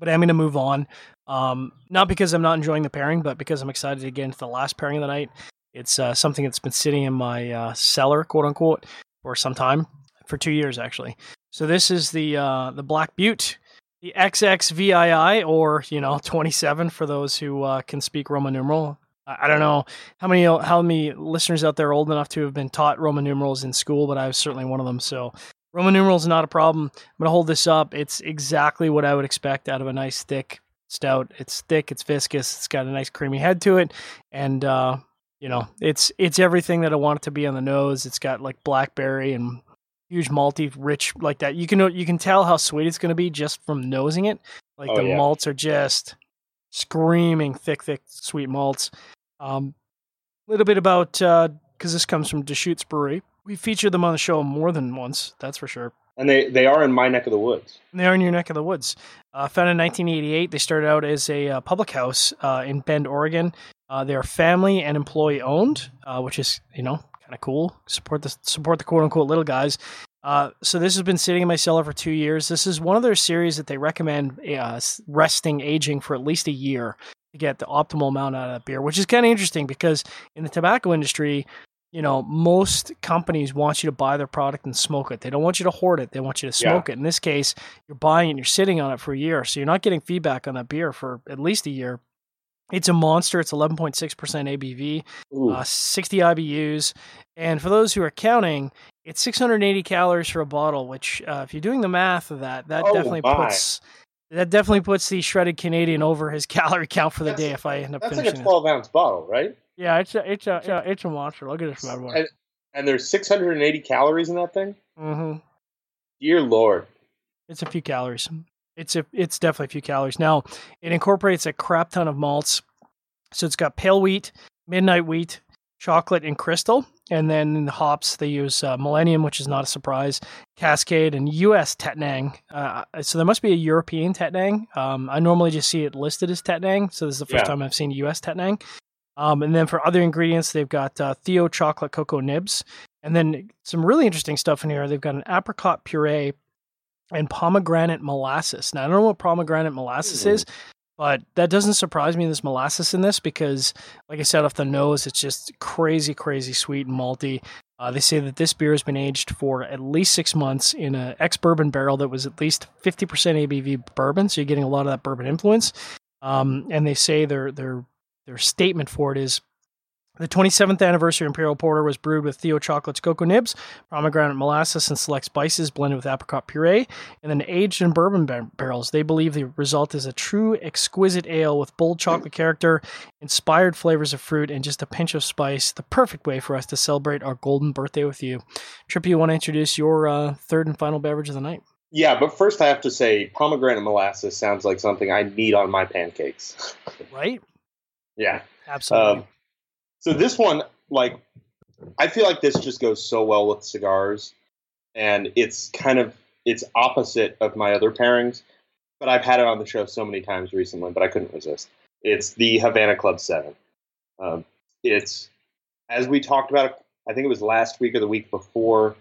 Speaker 1: But I'm going to move on. Um, not because I'm not enjoying the pairing, but because I'm excited to get into the last pairing of the night. It's uh, something that's been sitting in my uh, cellar, quote unquote, for some time, for two years actually. So this is the uh, the Black Butte, the XXVII, or you know *laughs* 27 for those who uh, can speak Roman numeral. I don't know how many how many listeners out there are old enough to have been taught Roman numerals in school, but I was certainly one of them. So Roman numerals not a problem. I'm gonna hold this up. It's exactly what I would expect out of a nice thick stout. It's thick, it's viscous, it's got a nice creamy head to it, and uh, you know, it's it's everything that I want it to be on the nose. It's got like blackberry and huge malty, rich like that. You can you can tell how sweet it's going to be just from nosing it. Like
Speaker 2: Oh,
Speaker 1: the
Speaker 2: yeah.
Speaker 1: malts are just screaming thick, thick, sweet malts. Um, a little bit about because this comes from Deschutes Brewery. We featured them on the show more than once, that's for sure.
Speaker 2: And they they are in my neck of the woods.
Speaker 1: And They are in your neck of the woods. Uh, founded in 1988, they started out as a uh, public house uh, in Bend, Oregon. Uh, they are family and employee owned, uh, which is you know kind of cool. Support the support the quote unquote little guys. Uh, so this has been sitting in my cellar for two years. This is one of their series that they recommend uh, resting aging for at least a year to get the optimal amount out of that beer, which is kind of interesting because in the tobacco industry, you know, most companies want you to buy their product and smoke it. They don't want you to hoard it. They want you to
Speaker 2: Yeah.
Speaker 1: smoke it. In this case, you're buying it and you're sitting on it for a year. So you're not getting feedback on that beer for at least a year. It's a monster. It's 11.6% ABV, uh, 60 IBUs. And for those who are counting, it's 680 calories for a bottle, which, uh, if you're doing the math of that, that
Speaker 2: Oh,
Speaker 1: definitely
Speaker 2: my.
Speaker 1: puts. That definitely puts the shredded Canadian over his *laughs* calorie count for the
Speaker 2: That's-
Speaker 1: day if I end up
Speaker 2: That's like
Speaker 1: finishing
Speaker 2: a
Speaker 1: it.
Speaker 2: 12 ounce bottle, right?
Speaker 1: Yeah, it's a, it's a, it's a, it's a monster. Look at this bad boy.
Speaker 2: And, and there's 680 calories in that thing.
Speaker 1: Mm-hmm.
Speaker 2: Dear Lord.
Speaker 1: It's a few calories. It's a it's definitely a few calories. Now it incorporates a crap ton of malts. So it's got pale wheat, midnight wheat, chocolate, and crystal. And then in the hops they use uh, Millennium, which is not a surprise, Cascade, and U.S. Tettnang. Uh, so there must be a European Tettnang. Um, I normally just see it listed as Tettnang, so this is the first
Speaker 2: Yeah.
Speaker 1: time I've seen U.S. Tettnang. Um, and then for other ingredients, they've got uh, Theo chocolate cocoa nibs, and then some really interesting stuff in here. They've got an apricot puree and pomegranate molasses. Now I don't know what pomegranate molasses is, but that doesn't surprise me. There's molasses in this because, like I said, off the nose, it's just crazy, crazy sweet and malty. Uh, they say that this beer has been aged for at least six months in an ex bourbon barrel that was at least 50% ABV bourbon, so you're getting a lot of that bourbon influence. Um, and they say their their their statement for it is the 27th anniversary Imperial Porter was brewed with Theo Chocolate's cocoa nibs, pomegranate molasses, and select spices blended with apricot puree, and then aged in bourbon bar- barrels. They believe the result is a true exquisite ale with bold chocolate character, inspired flavors of fruit, and just a pinch of spice. The perfect way for us to celebrate our golden birthday with you. Trippy, you want to introduce your uh, third and final beverage of the night?
Speaker 2: Yeah, but first I have to say pomegranate molasses sounds like something I need on my pancakes.
Speaker 1: Right?
Speaker 2: Yeah.
Speaker 1: Absolutely.
Speaker 2: Um, so this one, like, I feel like this just goes so well with cigars, and it's kind of it's opposite of my other pairings. But I've had it on the show so many times recently, but I couldn't resist. It's the Havana Club Seven. Um, it's as we talked about. I think it was last week or the week before.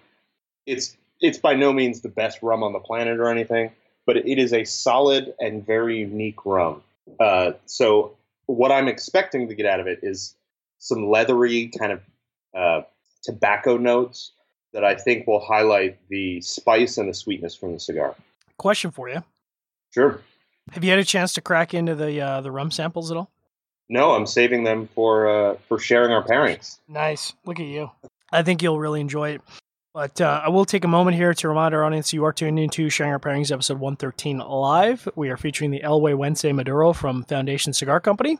Speaker 2: It's it's by no means the best rum on the planet or anything, but it is a solid and very unique rum. Uh, so what I'm expecting to get out of it is some leathery kind of uh, tobacco notes that I think will highlight the spice and the sweetness from the cigar.
Speaker 1: Question for you:
Speaker 2: Sure.
Speaker 1: Have you had a chance to crack into the uh, the rum samples at all?
Speaker 2: No, I'm saving them for uh, for sharing our pairings.
Speaker 1: Nice. Look at you. I think you'll really enjoy it. But uh, I will take a moment here to remind our audience you are tuned into Sharing Our Pairings episode 113 live. We are featuring the El Güegüense Maduro from Foundation Cigar Company.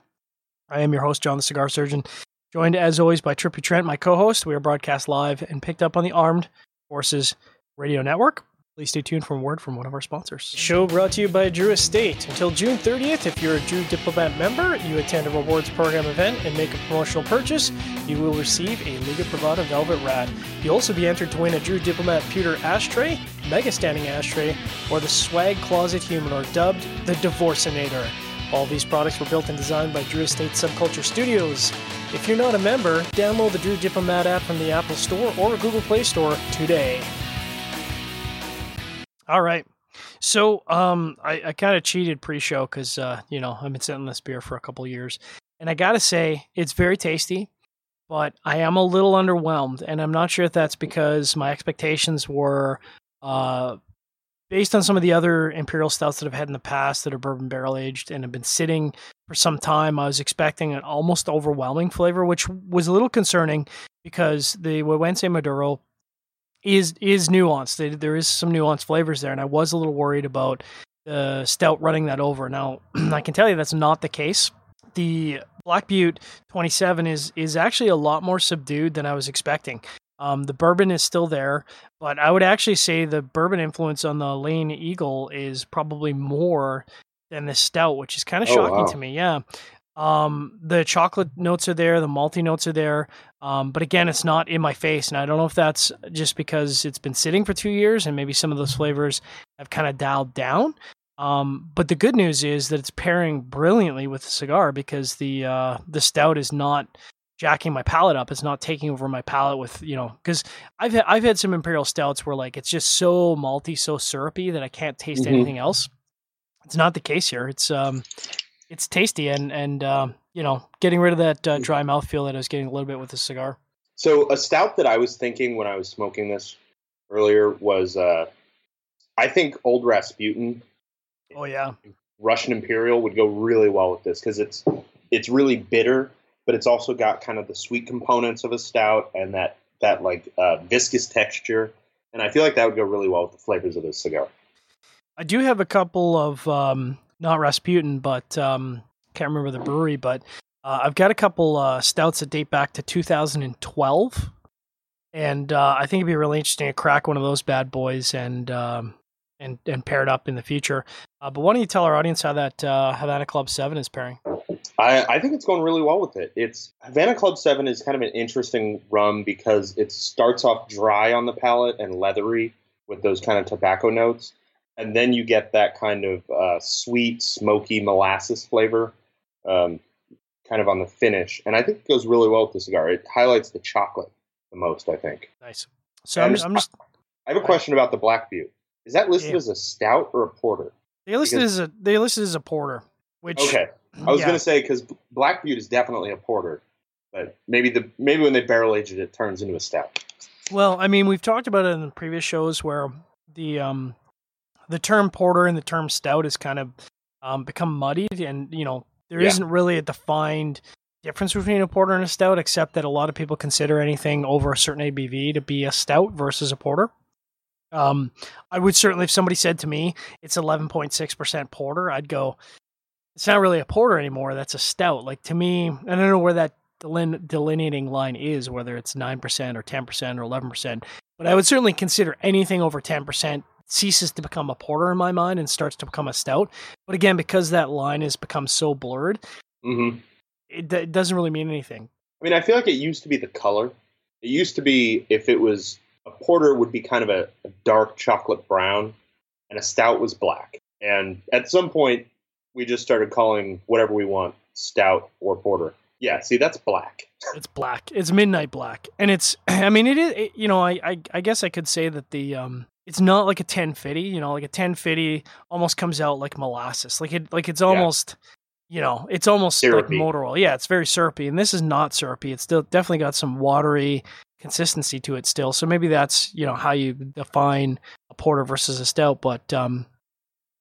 Speaker 1: I am your host, John the Cigar Surgeon, joined as always by Trippy Trent, my co host. We are broadcast live and picked up on the Armed Forces Radio Network. Please stay tuned for a word from one of our sponsors. Show brought to you by Drew Estate. Until June 30th, if you're a Drew Diplomat member, you attend a rewards program event and make a promotional purchase, you will receive a Liga Privada Velvet Rat. You'll also be entered to win a Drew Diplomat pewter ashtray, mega standing ashtray, or the Swag Closet Humidor, dubbed the Divorcinator. All these products were built and designed by Drew Estate Subculture Studios. If you're not a member, download the Drew Diplomat app from the Apple Store or Google Play Store today. All right. So um, I, I kind of cheated pre-show because uh, you know I've been sitting this beer for a couple years, and I gotta say it's very tasty, but I am a little underwhelmed, and I'm not sure if that's because my expectations were uh, based on some of the other imperial stouts that I've had in the past that are bourbon barrel aged and have been sitting for some time. I was expecting an almost overwhelming flavor, which was a little concerning because the Güegüense Maduro is is nuanced. There- is some nuanced flavors there, and I was a little worried about the stout running that over. Now, *clears throat* I can tell you that's not the case. The Black Butte 27 is is actually a lot more subdued than I was expecting. Um, the bourbon is still there, but I would actually say the bourbon influence on the Lane Eagle is probably more than the stout, which is kind of oh, shocking wow. to me. Yeah. Um, the chocolate notes are there, the malty notes are there. Um, but again, it's not in my face. And I don't know if that's just because it's been sitting for two years and maybe some of those flavors have kind of dialed down. Um, but the good news is that it's pairing brilliantly with the cigar because the uh, the stout is not jacking my palate up. It's not taking over my palate with you know because I've had, I've had some imperial stouts where like it's just so malty, so syrupy that I can't taste mm-hmm. anything else. It's not the case here. It's um, it's tasty and and uh, you know getting rid of that uh, dry mouthfeel that I was getting a little bit with the cigar.
Speaker 2: So a stout that I was thinking when I was smoking this earlier was uh, I think Old Rasputin.
Speaker 1: Oh yeah,
Speaker 2: Russian Imperial would go really well with this because it's it's really bitter, but it's also got kind of the sweet components of a stout and that that like uh, viscous texture, and I feel like that would go really well with the flavors of this cigar.
Speaker 1: I do have a couple of um, not Rasputin, but um, can't remember the brewery, but uh, I've got a couple uh, stouts that date back to 2012, and uh, I think it'd be really interesting to crack one of those bad boys and um, and and pair it up in the future. Uh, but why don't you tell our audience how that uh, Havana Club Seven is pairing?
Speaker 2: I, I, think it's going really well with it. It's Havana Club Seven is kind of an interesting rum because it starts off dry on the palate and leathery with those kind of tobacco notes, and then you get that kind of uh, sweet, smoky molasses flavor, um, kind of on the finish. And I think it goes really well with the cigar. It highlights the chocolate the most. I think.
Speaker 1: Nice. So I'm, just, I'm just,
Speaker 2: I have a question about the Black Butte. Is that listed yeah. as a stout or a porter?
Speaker 1: They listed because, as a they listed as a porter. Which
Speaker 2: okay, *clears throat* I was yeah. going to say because Black Butte is definitely a porter, but maybe the maybe when they barrel aged it, it turns into a stout.
Speaker 1: Well, I mean, we've talked about it in the previous shows where the um the term porter and the term stout has kind of um, become muddied, and you know there yeah. not really a defined difference between a porter and a stout, except that a lot of people consider anything over a certain ABV to be a stout versus a porter. Um, I would certainly, if somebody said to me it's 11.6% porter, I'd go, it's not really a porter anymore. That's a stout. Like to me, I don't know where that delineating line is, whether it's 9% or 10% or 11%, but I would certainly consider anything over 10% ceases to become a porter in my mind and starts to become a stout. But again, because that line has become so blurred,
Speaker 2: mm-hmm.
Speaker 1: it, it, doesn't really mean anything.
Speaker 2: I mean, I feel like it used to be the color. It used to be if it was a porter would be kind of a, a dark chocolate brown, and a stout was black. And at some point, we just started calling whatever we want stout or porter. Yeah, see, that's black. *laughs*
Speaker 1: it's black. It's midnight black, and it's. *clears throat* I mean, it is. It, you know, I, I, I guess I could say that the um it's not like a 1050 you know like a 1050 almost comes out like molasses like it like it's almost yeah. you know it's almost syrupy. like motor oil yeah it's very syrupy and this is not syrupy it's still definitely got some watery consistency to it still so maybe that's you know how you define a porter versus a stout but um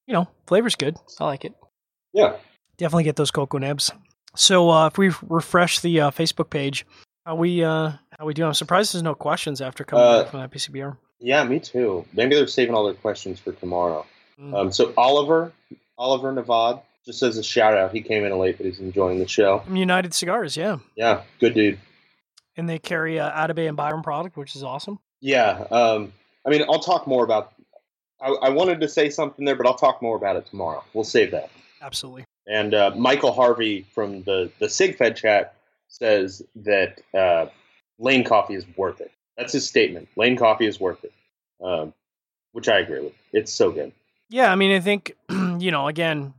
Speaker 1: you know flavor's good i like it
Speaker 2: yeah
Speaker 1: definitely get those cocoa nibs so uh if we refresh the uh, facebook page how we uh how we do i'm surprised there's no questions after coming uh, back from that pcbr
Speaker 2: yeah, me too. Maybe they're saving all their questions for tomorrow. Mm. Um, so Oliver, Oliver Navad, just as a shout out, he came in late, but he's enjoying the show.
Speaker 1: United Cigars, yeah.
Speaker 2: Yeah, good dude.
Speaker 1: And they carry uh, Atabey and Byron product, which is awesome.
Speaker 2: Yeah, um, I mean, I'll talk more about. I, I, wanted to say something there, but I'll talk more about it tomorrow. We'll save that.
Speaker 1: Absolutely.
Speaker 2: And uh, Michael Harvey from the the CigFed chat says that uh, Lane Coffee is worth it. That's his statement. Lane Coffee is worth it, um, which I agree with. It's so good.
Speaker 1: Yeah, I mean, I think *clears throat* you know, again,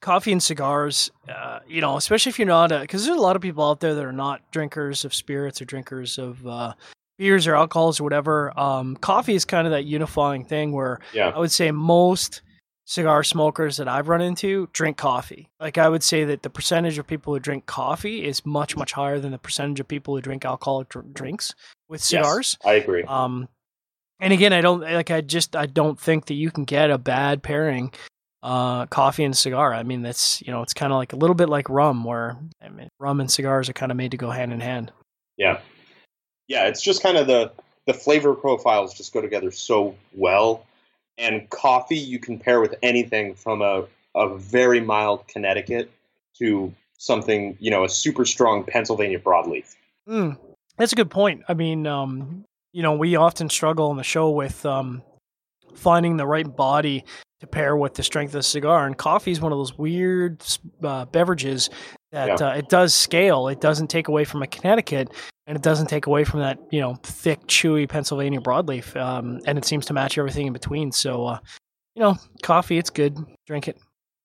Speaker 1: coffee and cigars. Uh, you know, especially if you're not, because there's a lot of people out there that are not drinkers of spirits or drinkers of uh, beers or alcohols or whatever. Um, coffee is kind of that unifying thing where
Speaker 2: yeah.
Speaker 1: I would say most cigar smokers that I've run into drink coffee. Like I would say that the percentage of people who drink coffee is much much higher than the percentage of people who drink alcoholic dr- drinks with cigars.
Speaker 2: Yes, I agree.
Speaker 1: Um, and again, I don't like. I just I don't think that you can get a bad pairing, uh, coffee and cigar. I mean, that's you know, it's kind of like a little bit like rum, where I mean, rum and cigars are kind of made to go hand in hand.
Speaker 2: Yeah, yeah. It's just kind of the the flavor profiles just go together so well and coffee you can pair with anything from a, a very mild Connecticut to something, you know, a super strong Pennsylvania broadleaf.
Speaker 1: Mm. that's a good point. I mean, um, you know, we often struggle on the show with um, finding the right body to pair with the strength of the cigar, and coffee is one of those weird uh, beverages that yeah. uh, it does scale. It doesn't take away from a Connecticut, and it doesn't take away from that you know thick, chewy Pennsylvania broadleaf, um, and it seems to match everything in between. So, uh, you know, coffee, it's good. Drink it.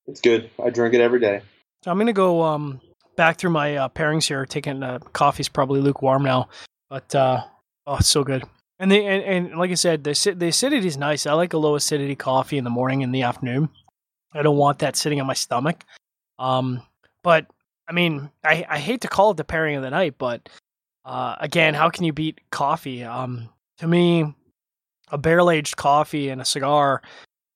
Speaker 2: It's good. I drink it every day.
Speaker 1: So I'm gonna go um, back through my uh, pairings here. Taking uh, coffee's probably lukewarm now, but uh, oh, it's so good. And, the and, and like I said, the the acidity is nice. I like a low acidity coffee in the morning and the afternoon. I don't want that sitting on my stomach. Um, but I mean, I, I hate to call it the pairing of the night, but uh, again, how can you beat coffee? Um, to me, a barrel aged coffee and a cigar,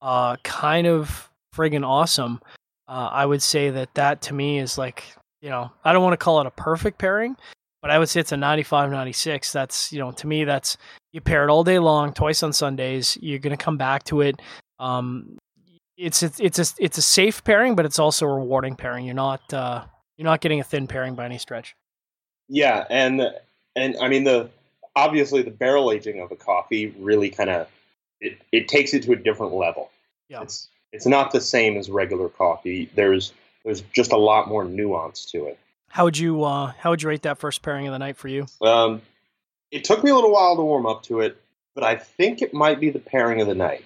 Speaker 1: uh, kind of friggin' awesome. Uh, I would say that that to me is like, you know, I don't want to call it a perfect pairing, but I would say it's a 95, 96. That's, you know, to me, that's, you pair it all day long, twice on Sundays. You're going to come back to it. Um, it's, it's, it's a, it's a safe pairing, but it's also a rewarding pairing. You're not, uh, you're not getting a thin pairing by any stretch.
Speaker 2: Yeah, and and I mean the obviously the barrel aging of a coffee really kind of it, it takes it to a different level.
Speaker 1: Yeah.
Speaker 2: It's it's not the same as regular coffee. There's there's just a lot more nuance to it.
Speaker 1: How would you uh how would you rate that first pairing of the night for you?
Speaker 2: Um it took me a little while to warm up to it, but I think it might be the pairing of the night.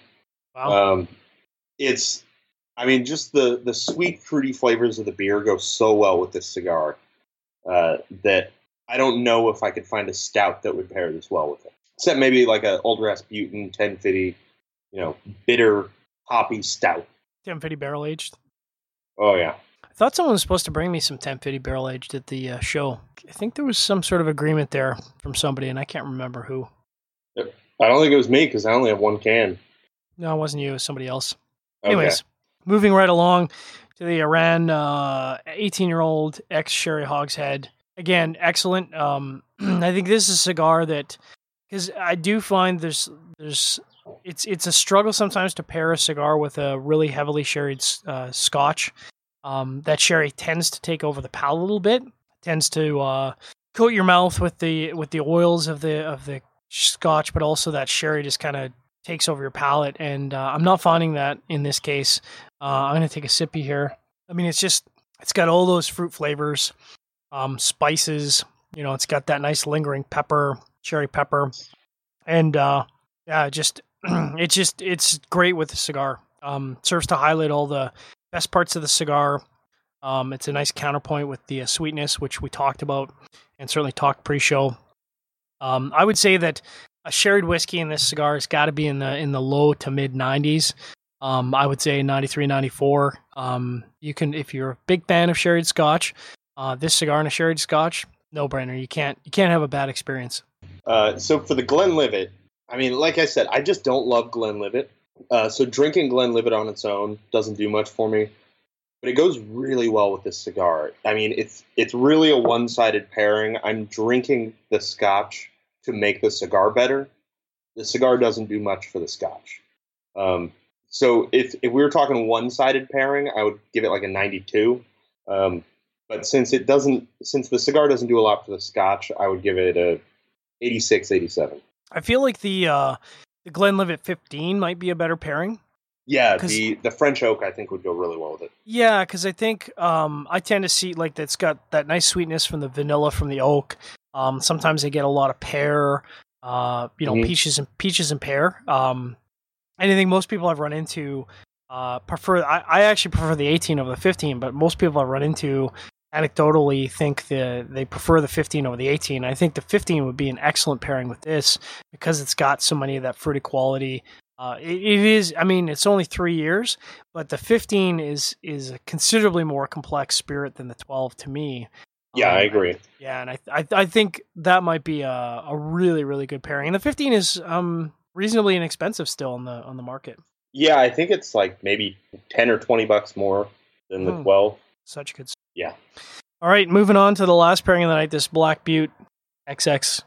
Speaker 1: Wow.
Speaker 2: Um it's I mean, just the the sweet, fruity flavors of the beer go so well with this cigar uh, that I don't know if I could find a stout that would pair this well with it. Except maybe like a Old Rasputin 1050, you know, bitter, hoppy stout.
Speaker 1: 1050 barrel aged.
Speaker 2: Oh yeah.
Speaker 1: I thought someone was supposed to bring me some 1050 barrel aged at the uh, show. I think there was some sort of agreement there from somebody, and I can't remember who.
Speaker 2: I don't think it was me because I only have one can.
Speaker 1: No, it wasn't you. It was somebody else. Okay. Anyways, moving right along to the Arran 18 uh, year old ex Sherry Hogshead. Again, excellent. Um, *clears throat* I think this is a cigar that, because I do find there's there's it's it's a struggle sometimes to pair a cigar with a really heavily sherried uh, Scotch. Um, that sherry tends to take over the palate a little bit. Tends to uh, coat your mouth with the with the oils of the of the Scotch, but also that sherry just kind of takes over your palate. And uh, I'm not finding that in this case. Uh, I'm going to take a sippy here. I mean, it's just, it's got all those fruit flavors, um, spices. You know, it's got that nice lingering pepper, cherry pepper. And uh, yeah, just, *clears throat* it's just, it's great with the cigar. Um, serves to highlight all the best parts of the cigar. Um, it's a nice counterpoint with the uh, sweetness, which we talked about and certainly talked pre show. Um, I would say that a sherried whiskey in this cigar has got to be in the in the low to mid 90s. Um, I would say 93, 94. Um, you can, if you're a big fan of sherried Scotch, uh, this cigar and a sherried Scotch, no brainer. You can't you can't have a bad experience.
Speaker 2: Uh, so for the Glenlivet, I mean, like I said, I just don't love Glenlivet. Uh, so drinking Glenlivet on its own doesn't do much for me, but it goes really well with this cigar. I mean, it's it's really a one sided pairing. I'm drinking the Scotch to make the cigar better. The cigar doesn't do much for the scotch. Um, so if, if we were talking one sided pairing, I would give it like a 92. Um, but since it doesn't, since the cigar doesn't do a lot for the scotch, I would give it a 86, 87.
Speaker 1: I feel like the uh, the Glenlivet 15 might be a better pairing.
Speaker 2: Yeah, the the French oak I think would go really well with it.
Speaker 1: Yeah, because I think um, I tend to see like that's got that nice sweetness from the vanilla from the oak, um, sometimes they get a lot of pear, uh, you know, mm-hmm. peaches and peaches and pear. Um, and I think most people I've run into uh, prefer. I, I actually prefer the 18 over the 15, but most people I've run into anecdotally think the they prefer the 15 over the 18. I think the 15 would be an excellent pairing with this because it's got so many of that fruity quality. Uh, it, it is. I mean, it's only three years, but the 15 is is a considerably more complex spirit than the 12 to me.
Speaker 2: Yeah, um, I agree.
Speaker 1: Yeah, and I, I I think that might be a, a really really good pairing. And the 15 is um reasonably inexpensive still on the on the market.
Speaker 2: Yeah, I think it's like maybe 10 or 20 bucks more than the 12.
Speaker 1: Such good.
Speaker 2: Yeah.
Speaker 1: All right, moving on to the last pairing of the night. This Black Butte XX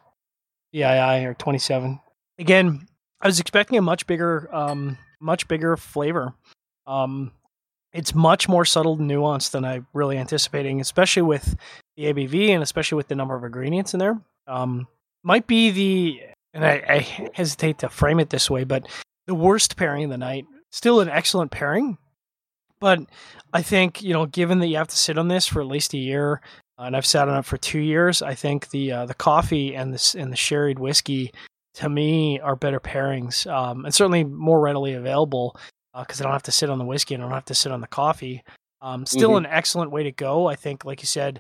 Speaker 1: BII or 27. Again, I was expecting a much bigger, um, much bigger flavor. Um, it's much more subtle nuance than I really anticipating, especially with the ABV and especially with the number of ingredients in there. Um, might be the, and I, I hesitate to frame it this way, but the worst pairing of the night. Still an excellent pairing, but I think you know, given that you have to sit on this for at least a year, uh, and I've sat on it for two years, I think the uh, the coffee and the and the sherried whiskey to me are better pairings, um, and certainly more readily available because uh, I don't have to sit on the whiskey and I don't have to sit on the coffee. Um, still mm-hmm. an excellent way to go. I think, like you said,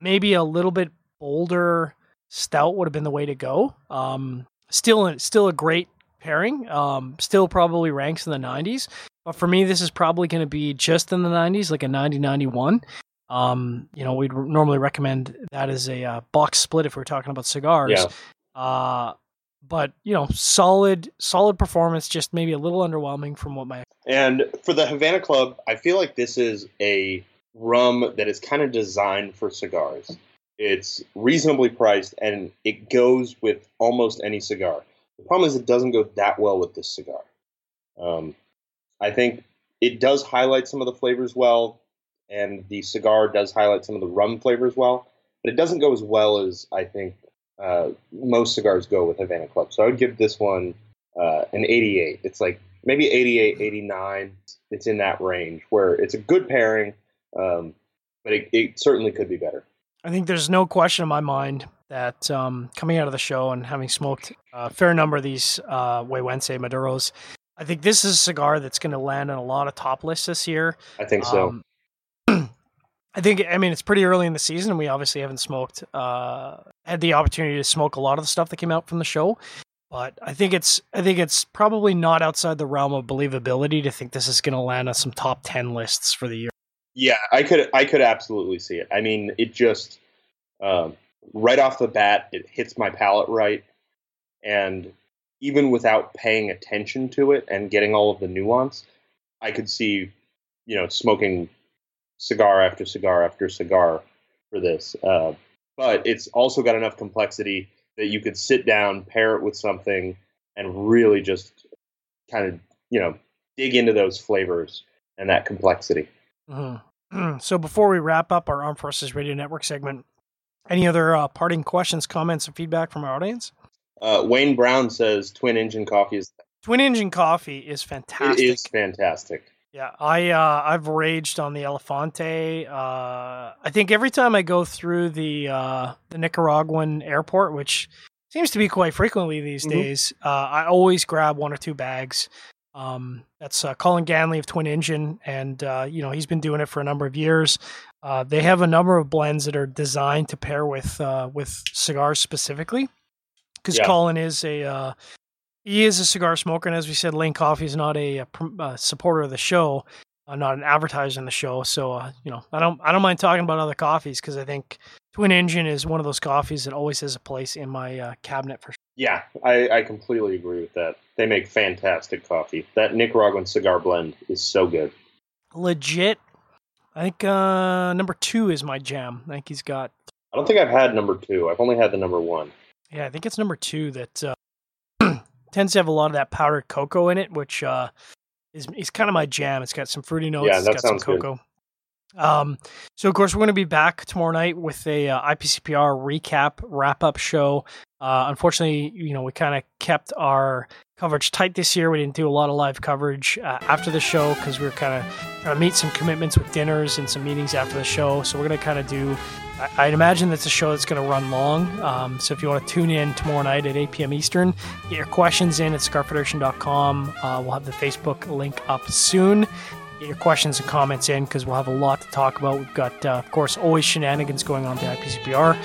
Speaker 1: maybe a little bit bolder stout would have been the way to go. Um, still, still a great pairing. Um, still probably ranks in the 90s. But for me, this is probably going to be just in the 90s, like a 90 91. Um, you know, we'd normally recommend that as a uh, box split if we're talking about cigars. Yeah. Uh, but you know, solid, solid performance. Just maybe a little underwhelming from what my
Speaker 2: and for the Havana Club, I feel like this is a rum that is kind of designed for cigars. It's reasonably priced and it goes with almost any cigar. The problem is it doesn't go that well with this cigar. Um, I think it does highlight some of the flavors well, and the cigar does highlight some of the rum flavors well, but it doesn't go as well as I think uh, most cigars go with Havana Club. So I would give this one uh, an 88. It's like maybe 88, 89. It's in that range where it's a good pairing, um, but it, it, certainly could be better.
Speaker 1: I think there's no question in my mind that um, coming out of the show and having smoked a fair number of these uh, Güegüense Maduros, I think this is a cigar that's going to land on a lot of top lists this year.
Speaker 2: I think so.
Speaker 1: Um, *clears throat* I think I mean it's pretty early in the season. We obviously haven't smoked uh, had the opportunity to smoke a lot of the stuff that came out from the show, but I think it's I think it's probably not outside the realm of believability to think this is going to land on some top ten lists for the year.
Speaker 2: Yeah, I could I could absolutely see it. I mean, it just um, right off the bat it hits my palate right, and even without paying attention to it and getting all of the nuance, I could see you know smoking cigar after cigar after cigar for this. Uh, but it's also got enough complexity that you could sit down, pair it with something, and really just kind of you know dig into those flavors and that complexity.
Speaker 1: Mm-hmm. *clears throat* so before we wrap up our Armed Forces Radio Network segment, any other uh, parting questions, comments, and feedback from our audience?
Speaker 2: Uh, Wayne Brown says twin engine coffee is
Speaker 1: twin engine coffee is fantastic.
Speaker 2: It is fantastic.
Speaker 1: Yeah, I uh, I've raged on the Elefante. Uh, I think every time I go through the uh, the Nicaraguan airport, which seems to be quite frequently these mm-hmm. days, uh, I always grab one or two bags. Um, that's uh, Colin Ganley of Twin Engine, and uh, you know he's been doing it for a number of years. they have a number of blends that are designed to pair with with cigars specifically, because yeah. Colin is a uh, he is a cigar smoker, and as we said, Lane Coffee is not a, a, a supporter of the show, uh, not an advertiser in the show. So uh, you know, I don't I don't mind talking about other coffees because I think Twin Engine is one of those coffees that always has a place in my uh, cabinet for. Sure.
Speaker 2: Yeah, I, I completely agree with that. They make fantastic coffee. That Nicaraguan cigar blend is so good.
Speaker 1: Legit. I think uh, number two is my jam. I think he's got.
Speaker 2: I don't think I've had number two. I've only had the number one.
Speaker 1: Yeah, I think it's number two that uh, *clears throat* tends to have a lot of that powdered cocoa in it, which uh, is is kind of my jam. It's got some fruity notes. Yeah, that it's got sounds some cocoa. Good. Um, so of course we're going to be back tomorrow night with a uh, IPCPR recap wrap up show. Uh, unfortunately, you know we kind of kept our coverage tight this year. We didn't do a lot of live coverage uh, after the show because we were kind of trying to meet some commitments with dinners and some meetings after the show. So we're going to kind of do I, would imagine that's a show that's going to run long. Um, so if you want to tune in tomorrow night at 8 p.m. Eastern, get your questions in at cigarfederation.com. Uh, we'll have the Facebook link up soon. Get your questions and comments in because we'll have a lot to talk about. We've got, uh, of course, always shenanigans going on at IPCPR.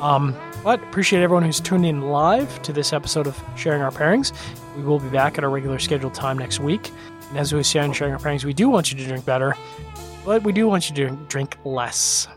Speaker 1: Um, but appreciate everyone who's tuned in live to this episode of Sharing Our Pairings. We will be back at our regular scheduled time next week. And as we say on Sharing Our Pairings, we do want you to drink better, but we do want you to drink less.